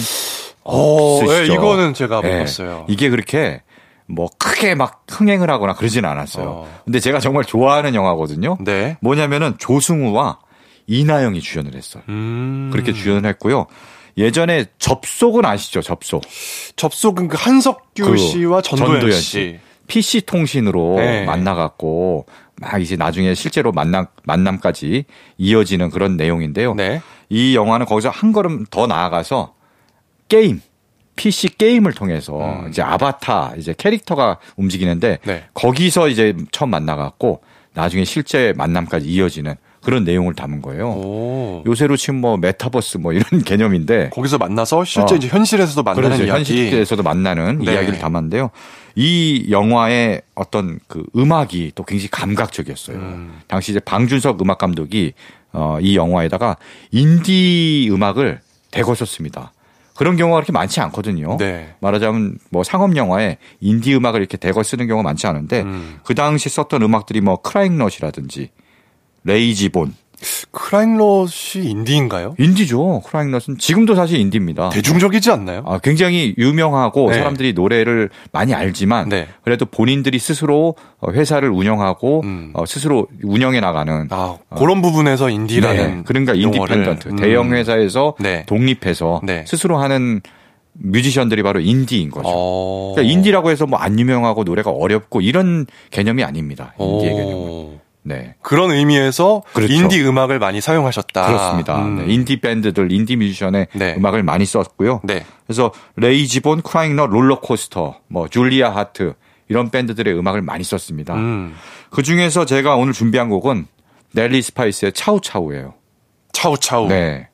어, 네, 없으시죠? 이거는 제가 못 네. 봤어요. 이게 그렇게 뭐 크게 막 흥행을 하거나 그러진 않았어요. 어. 근데 제가 정말 좋아하는 영화거든요. 네. 뭐냐면은 조승우와 이나영이 주연을 했어요. 음. 그렇게 주연을 했고요. 예전에 접속은 아시죠? 접속. 접속은 그 한석규 그 씨와 전도연, 전도연 씨. 씨. PC 통신으로 네. 만나갖고 막 이제 나중에 실제로 만남 만남까지 이어지는 그런 내용인데요. 네. 이 영화는 거기서 한 걸음 더 나아가서 게임, PC 게임을 통해서 음. 이제 아바타 이제 캐릭터가 움직이는데 네. 거기서 이제 처음 만나갖고 나중에 실제 만남까지 이어지는 그런 내용을 담은 거예요. 오. 요새로 치면 뭐 메타버스 뭐 이런 개념인데 거기서 만나서 실제 어. 이제 현실에서도 만나는 그렇죠. 이야기. 현실에서도 만나는 네. 이야기를 담았는데요. 이 영화의 어떤 그 음악이 또 굉장히 감각적이었어요. 음. 당시 이제 방준석 음악 감독이 어, 이 영화에다가 인디 음악을 대거 썼습니다. 그런 경우가 그렇게 많지 않거든요. 네. 말하자면 뭐 상업 영화에 인디 음악을 이렇게 대거 쓰는 경우가 많지 않은데 음. 그 당시 썼던 음악들이 뭐 크라잉넛이라든지 레이지본 크라잉넛이 인디인가요? 인디죠. 크라잉넛은 지금도 사실 인디입니다. 대중적이지 않나요? 아, 굉장히 유명하고 네. 사람들이 노래를 많이 알지만 네. 그래도 본인들이 스스로 어, 회사를 운영하고 음. 어, 스스로 운영해 나가는 아, 그런 부분에서 인디라는 네. 그러니까. independent 음. 대형 회사에서 네. 독립해서 네. 스스로 하는 뮤지션들이 바로 인디인 거죠. 어. 그러니까 인디라고 해서 뭐 안 유명하고 노래가 어렵고 이런 개념이 아닙니다. 인디의 오. 개념은. 네. 그런 의미에서 그렇죠. 인디 음악을 많이 사용하셨다. 그렇습니다. 음. 네, 인디 밴드들, 인디 뮤지션의 네. 음악을 많이 썼고요. 네. 그래서 레이지본, 크라잉넛, 롤러코스터, 뭐 줄리아 하트 이런 밴드들의 음악을 많이 썼습니다. 음. 그 중에서 제가 오늘 준비한 곡은 델리 스파이스의 차우차우예요. 차우차우. 네.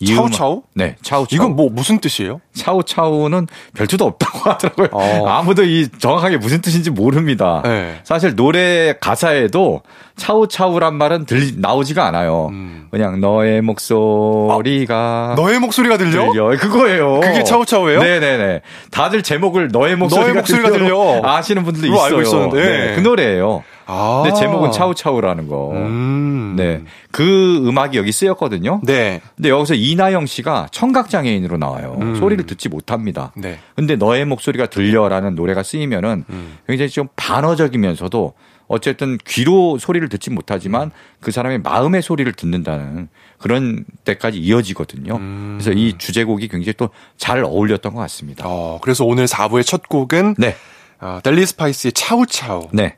이 차우차우? 네, 차우차우. 이건 뭐 무슨 뜻이에요? 차우차우는 별 뜻도 없다고 하더라고요. 어. 아무도 이 정확하게 무슨 뜻인지 모릅니다. 네. 사실 노래 가사에도 차우차우란 말은 들 나오지가 않아요. 음. 그냥 너의 목소리가 너의 목소리가 들려? 들려. 그거예요. 그게 차우차우예요? 네 네 네. 다들 제목을 너의 목소리가, 너의 목소리가 들려. 아시는 분들도 있어요. 알고 있었는데. 네, 그 노래예요. 아. 근데 제목은 차우차우라는 거. 음. 네. 그 음악이 여기 쓰였거든요. 네. 근데 여기서 이나영 씨가 청각장애인으로 나와요. 음. 소리를 듣지 못합니다. 네. 근데 너의 목소리가 들려라는 노래가 쓰이면은 음. 굉장히 좀 반어적이면서도 어쨌든 귀로 소리를 듣지 못하지만 그 사람의 마음의 소리를 듣는다는 그런 때까지 이어지거든요. 음. 그래서 이 주제곡이 굉장히 또 잘 어울렸던 것 같습니다. 어, 그래서 오늘 4부의 첫 곡은 네. 어, 델리 스파이스의 차우차우. 네.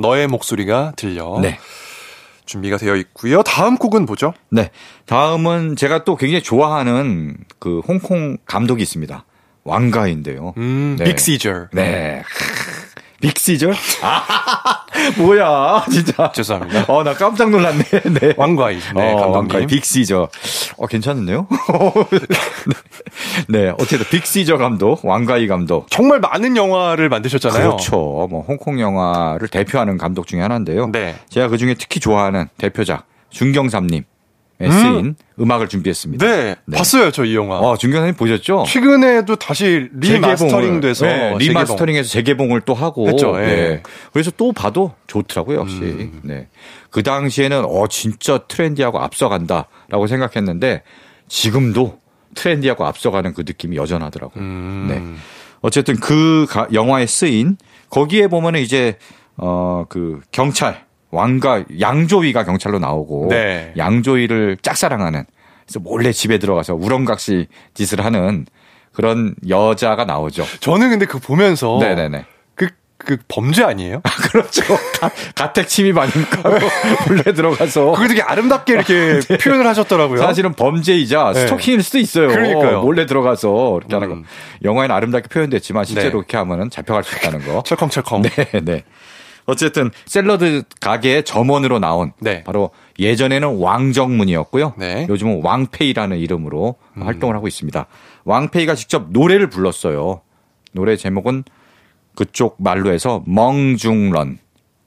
너의 목소리가 들려. 네. 준비가 되어 있고요. 다음 곡은 뭐죠? 네. 다음은 제가 또 굉장히 좋아하는 그 홍콩 감독이 있습니다. 왕가위인데요. 음, 네. 빅 시절. 네. 빅시절? 아, 뭐야, 진짜. 죄송합니다. 어, 나 깜짝 놀랐네. 네. 왕과이. 네, 어. 왕가이 빅시저. 어, 괜찮은데요? 네, 어쨌든 빅시저 감독, 왕가이 감독. 정말 많은 영화를 만드셨잖아요. 그렇죠. 뭐 홍콩 영화를 대표하는 감독 중에 하나인데요. 네. 제가 그 중에 특히 좋아하는 대표작 준경삼님의 쓰인 음. 악을 준비했습니다. 네, 네. 봤어요, 저 이 영화. 어, 준경삼님 보셨죠? 최근에도 다시 리마스터링 돼서 네, 리마스터링해서 재개봉을 또 하고 했죠, 예. 네. 그래서 또 봐도 좋더라고요 역시 음. 네. 그 당시에는 어 진짜 트렌디하고 앞서간다라고 생각했는데 지금도 트렌디하고 앞서가는 그 느낌이 여전하더라고요 음. 네. 어쨌든 그 가- 영화에 쓰인 거기에 보면은 이제 어 그 경찰 왕가 양조위가 경찰로 나오고 네. 양조위를 짝사랑하는 그래서 몰래 집에 들어가서 우렁각시 짓을 하는 그런 여자가 나오죠. 저는 근데 그 보면서 네네네. 그, 그 범죄 아니에요? 그렇죠. 가, 가택 침입 아닙니까? 몰래 들어가서. 그게 되게 아름답게 이렇게 표현을 하셨더라고요. 어. 사실은 범죄이자 네. 스토킹일 수도 있어요. 그러니까요. 몰래 들어가서 이렇게 하는 음. 거. 영화에는 아름답게 표현됐지만 실제로 네. 그렇게 하면은 잡혀갈 수 있다는 거. 철컹철컹. 네, 네. 어쨌든 샐러드 가게의 점원으로 나온 네. 바로 예전에는 왕정문이었고요. 네. 요즘은 왕페이라는 이름으로 활동을 하고 있습니다. 왕페이가 직접 노래를 불렀어요. 노래 제목은 그쪽 말로 해서 멍중런.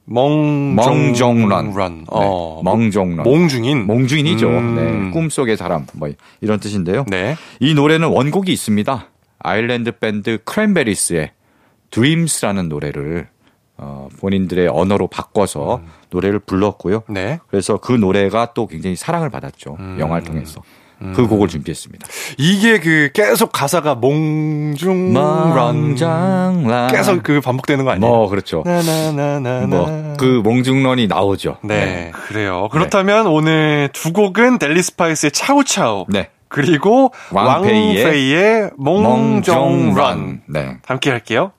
멍정런. 런. 네. 어. 멍정런. 몽중인. 몽주인이죠. 음. 네. 꿈속의 사람. 뭐 이런 뜻인데요. 네. 이 노래는 원곡이 있습니다. 아일랜드 밴드 크랜베리스의 Dreams라는 노래를 어, 본인들의 언어로 바꿔서 노래를 불렀고요. 네. 그래서 그 노래가 또 굉장히 사랑을 받았죠. 음. 영화를 통해서. 그 곡을 준비했습니다. 이게 그 계속 가사가 몽중런. 몽중런. 계속 그 반복되는 거 아니에요? 뭐 그렇죠. 나나나나나. 뭐 그 몽중런이 나오죠. 네, 그래요. 그렇다면 오늘 두 곡은 델리 스파이스의 차우차우. 네. 그리고 왕페이의 왕페이의. 몽중런. 네. 함께 할게요.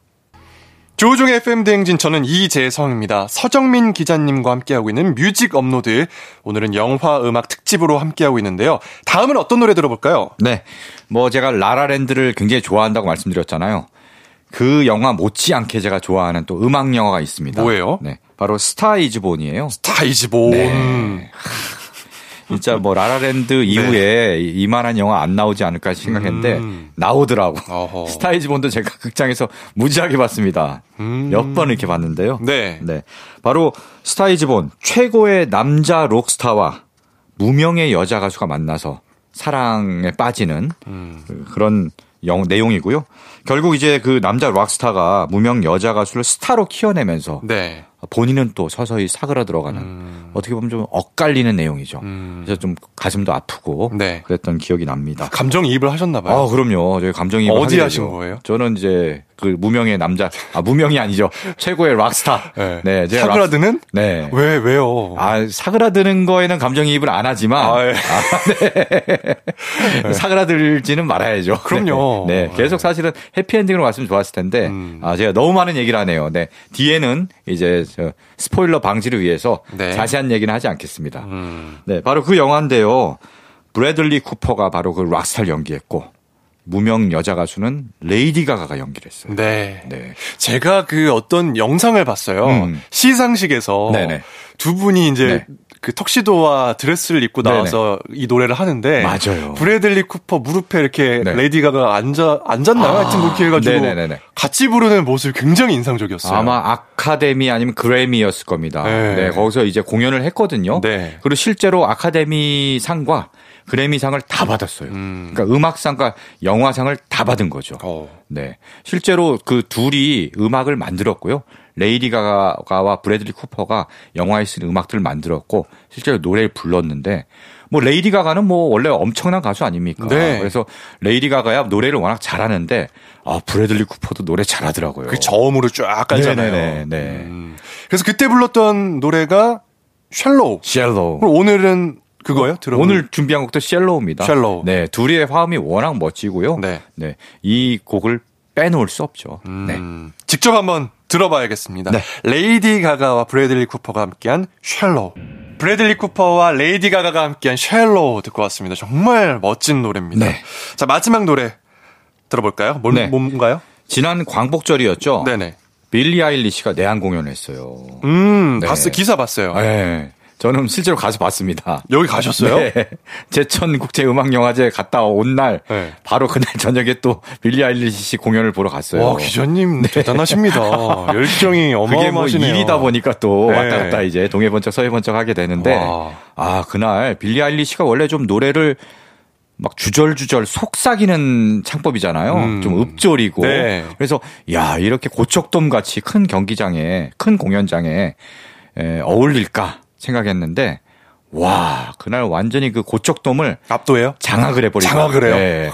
조우종의 FM 대행진 저는 이재성입니다. 서정민 기자님과 함께하고 있는 뮤직 업로드. 오늘은 영화 음악 특집으로 함께하고 있는데요. 다음은 어떤 노래 들어볼까요? 네. 뭐 제가 라라랜드를 굉장히 좋아한다고 말씀드렸잖아요. 그 영화 못지않게 제가 좋아하는 또 음악 영화가 있습니다. 뭐예요? 네. 바로 스타 이즈 본이에요. 스타 이즈 본. 네. 진짜 뭐 라라랜드 이후에 이- 이만한 영화 안 나오지 않을까 생각했는데 음. 나오더라고. 어허. 스타 이즈 본도 제가 극장에서 무지하게 봤습니다. 음. 몇번 이렇게 봤는데요. 네. 네. 바로 스타 이즈 본 최고의 남자 록스타와 무명의 여자 가수가 만나서 사랑에 빠지는 음. 그- 그런 영, 내용이고요. 결국 이제 그 남자 록스타가 무명 여자 가수를 스타로 키워내면서 네. 본인은 또 서서히 사그라들어가는 음. 어떻게 보면 좀 엇갈리는 내용이죠. 음. 그래서 좀 가슴도 아프고 네. 그랬던 기억이 납니다. 감정이입을 하셨나 봐요. 아, 그럼요. 저희 감정이 어디 하신 거예요? 저는 이제 그 무명의 남자, 아 무명이 아니죠. 최고의 락스타. 네. 네, 제가 사그라드는? 락- 네. 왜 왜요? 아, 사그라드는 거에는 감정이입을 안 하지만 아, 예. 사그라들지는 말아야죠. 그럼요. 네, 네. 계속 사실은 해피엔딩으로 갔으면 좋았을 텐데 음. 아, 제가 너무 많은 얘기를 하네요. 네. 뒤에는 이제 저 스포일러 방지를 위해서 네. 자세한 얘기는 하지 않겠습니다. 음. 네, 바로 그 영화인데요. 브래들리 쿠퍼가 바로 그 락스타를 연기했고 무명 여자 가수는 레이디 가가가 연기를 했어요. 네. 네. 제가 그 어떤 영상을 봤어요. 음. 시상식에서 네네. 두 분이 이제 네. 그 턱시도와 드레스를 입고 나와서 이 노래를 하는데 맞아요. 브래들리 쿠퍼 무릎에 이렇게 네. 레이디 가가 앉아 앉았나요? 하여튼 그렇게 해가지고 네네네네. 같이 부르는 모습이 굉장히 인상적이었어요. 아마 아카데미 아니면 그래미였을 겁니다. 네. 네. 거기서 이제 공연을 했거든요. 네. 그리고 실제로 아카데미 상과 그래미상을 다 받았어요. 음. 그러니까 음악상과 영화상을 다 받은 거죠. 어. 네. 실제로 그 둘이 음악을 만들었고요. 레이디 가가와 브래들리 쿠퍼가 영화에 쓴 음악들을 만들었고 실제로 노래를 불렀는데 뭐 레이디 가가는 뭐 원래 엄청난 가수 아닙니까? 네. 그래서 레이디 가가야 노래를 워낙 잘하는데 아 브래들리 쿠퍼도 노래 잘하더라고요. 그 저음으로 쫙 깔잖아요. 네네네, 네. 음. 그래서 그때 불렀던 노래가 Shallow. Shallow. 오늘은 그거예요? 들어 오늘 준비한 곡도 Shallow입니다. Shallow. 네, 둘이의 화음이 워낙 멋지고요. 네. 네, 이 곡을 빼놓을 수 없죠. 네. 음, 직접 한번 들어봐야겠습니다. 네. 레이디 가가와 브래들리 쿠퍼가 함께한 Shallow. 브래들리 쿠퍼와 레이디 가가가 함께한 Shallow 듣고 왔습니다. 정말 멋진 노래입니다. 네. 자, 마지막 노래 들어볼까요? 뭘, 네. 뭔가요? 지난 광복절이었죠. 네네. 빌리 아일리시가 내한 공연을 했어요. 음, 네. 봤어, 기사 봤어요. 네. 저는 실제로 가서 봤습니다. 여기 가셨어요? 네. 제천 국제 음악 영화제 갔다 온날 네. 바로 그날 저녁에 또 빌리 아일리시 공연을 보러 갔어요. 와, 기자님 대단하십니다. 열정이 그게 뭐 어마어마하시네요. 일이다 보니까 또 네. 왔다 갔다 이제 동해 번쩍 서해 번쩍 하게 되는데 와. 아 그날 빌리 아일리시가 원래 좀 노래를 막 주절주절 속삭이는 창법이잖아요. 음. 좀 읍조리고 네. 그래서 야 이렇게 고척돔 같이 큰 경기장에 큰 공연장에 에, 어울릴까 생각했는데 와 그날 완전히 그 고척돔을 압도해요? 장악을 해버리고 장악을 해요? 네.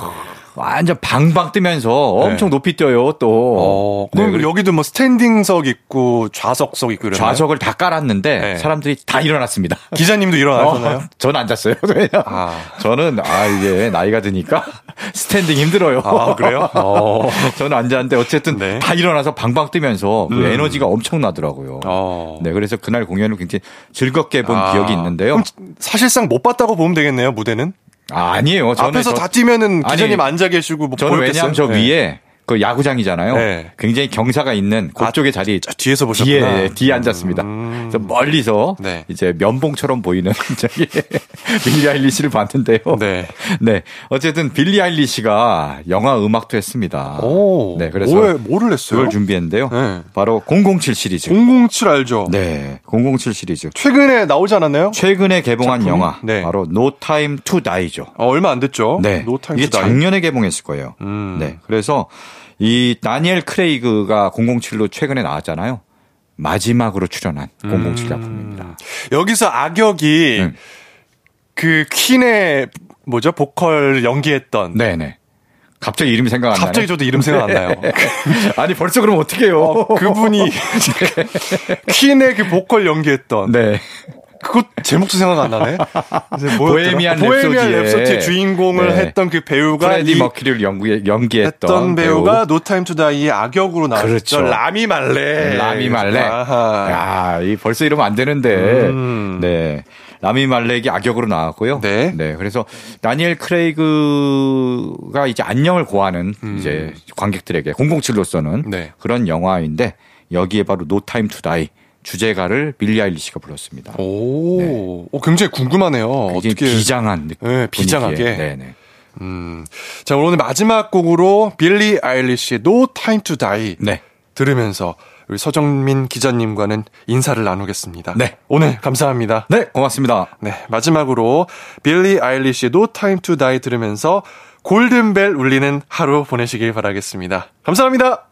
완전 방방 뜨면서 엄청 높이 뛰어요 또. 어, 네, 그럼 그리고 여기도 뭐 스탠딩석 있고 좌석석 있고 이러나요? 좌석을 다 깔았는데 네. 사람들이 다 일어났습니다. 기자님도 일어나셨나요? 어, 저는 앉았어요. 아. 저는 아 이게 나이가 드니까 스탠딩 힘들어요. 아, 그래요? 어. 저는 앉았는데 어쨌든 네. 다 일어나서 방방 뜨면서 그 음. 에너지가 엄청나더라고요. 어. 네, 그래서 그날 공연을 굉장히 즐겁게 본 아. 기억이 있는데요. 사실상 못 봤다고 보면 되겠네요, 무대는? 아, 아니에요. 저는 앞에서 저- 다 뛰면은 아니, 기자님 앉아 계시고 뭐 저는 보였겠어요? 왜냐하면 저 네. 위에 그 야구장이잖아요. 네. 굉장히 경사가 있는 그쪽에 자리 저 뒤에서 보셨구나. 뒤에 뒤에 앉았습니다. 음. 그래서 멀리서 네. 이제 면봉처럼 보이는 저기 빌리 아일리시를 봤는데요. 네. 네. 어쨌든 빌리 아일리시가 영화 음악도 했습니다. 오. 네, 그래서 뭐에, 뭐를 했어요? 그걸 준비했는데요. 네. 바로 007 시리즈. 007 알죠? 네. 007 시리즈. 최근에 나오지 않았나요? 최근에 개봉한 작품이? 영화 네. 바로 No Time to Die죠. 어, 얼마 안 됐죠? 네. No Time 이게 to. 작년에 개봉했을 거예요. 음. 네. 그래서 이 다니엘 크레이그가 007로 최근에 나왔잖아요. 마지막으로 출연한 007 작품입니다. 여기서 악역이 음. 그 퀸의 뭐죠? 보컬 연기했던 네, 네. 갑자기 이름이 생각 안 나네. 갑자기 저도 이름 생각 안 나요. 아니 벌써 그럼 어떻게 해요? 어, 그분이 퀸의 그 보컬 연기했던 네. 그거 제목도 생각 안 나네. 보헤미안 보헤미안 랩소디의 랩소디 주인공을 네. 했던 그 배우가 프레디 이 머큐리를 연기, 연기했던 했던 배우가 배우. No Time to Die의 악역으로 나왔죠. 그렇죠. 라미 말렉. 라미 말렉. 아하. 야, 이 벌써 이러면 안 되는데. 음. 네. 라미 말렉이 악역으로 나왔고요. 네. 그래서 다니엘 크레이그가 이제 안녕을 고하는 이제 관객들에게 007로서는 음. 네. 그런 영화인데 여기에 바로 No Time to Die 주제가를 빌리 아일리시가 불렀습니다. 오, 오, 굉장히 궁금하네요. 굉장히 어떻게 비장한 느낌. 네, 비장하게. 네네. 음. 자, 오늘 마지막 곡으로 빌리 아일리시의 No Time to Die 네. 들으면서 우리 서정민 기자님과는 인사를 나누겠습니다. 네. 오늘 감사합니다. 네, 고맙습니다. 네, 마지막으로 빌리 아일리시의 No Time to Die 들으면서 골든벨 울리는 하루 보내시길 바라겠습니다. 감사합니다.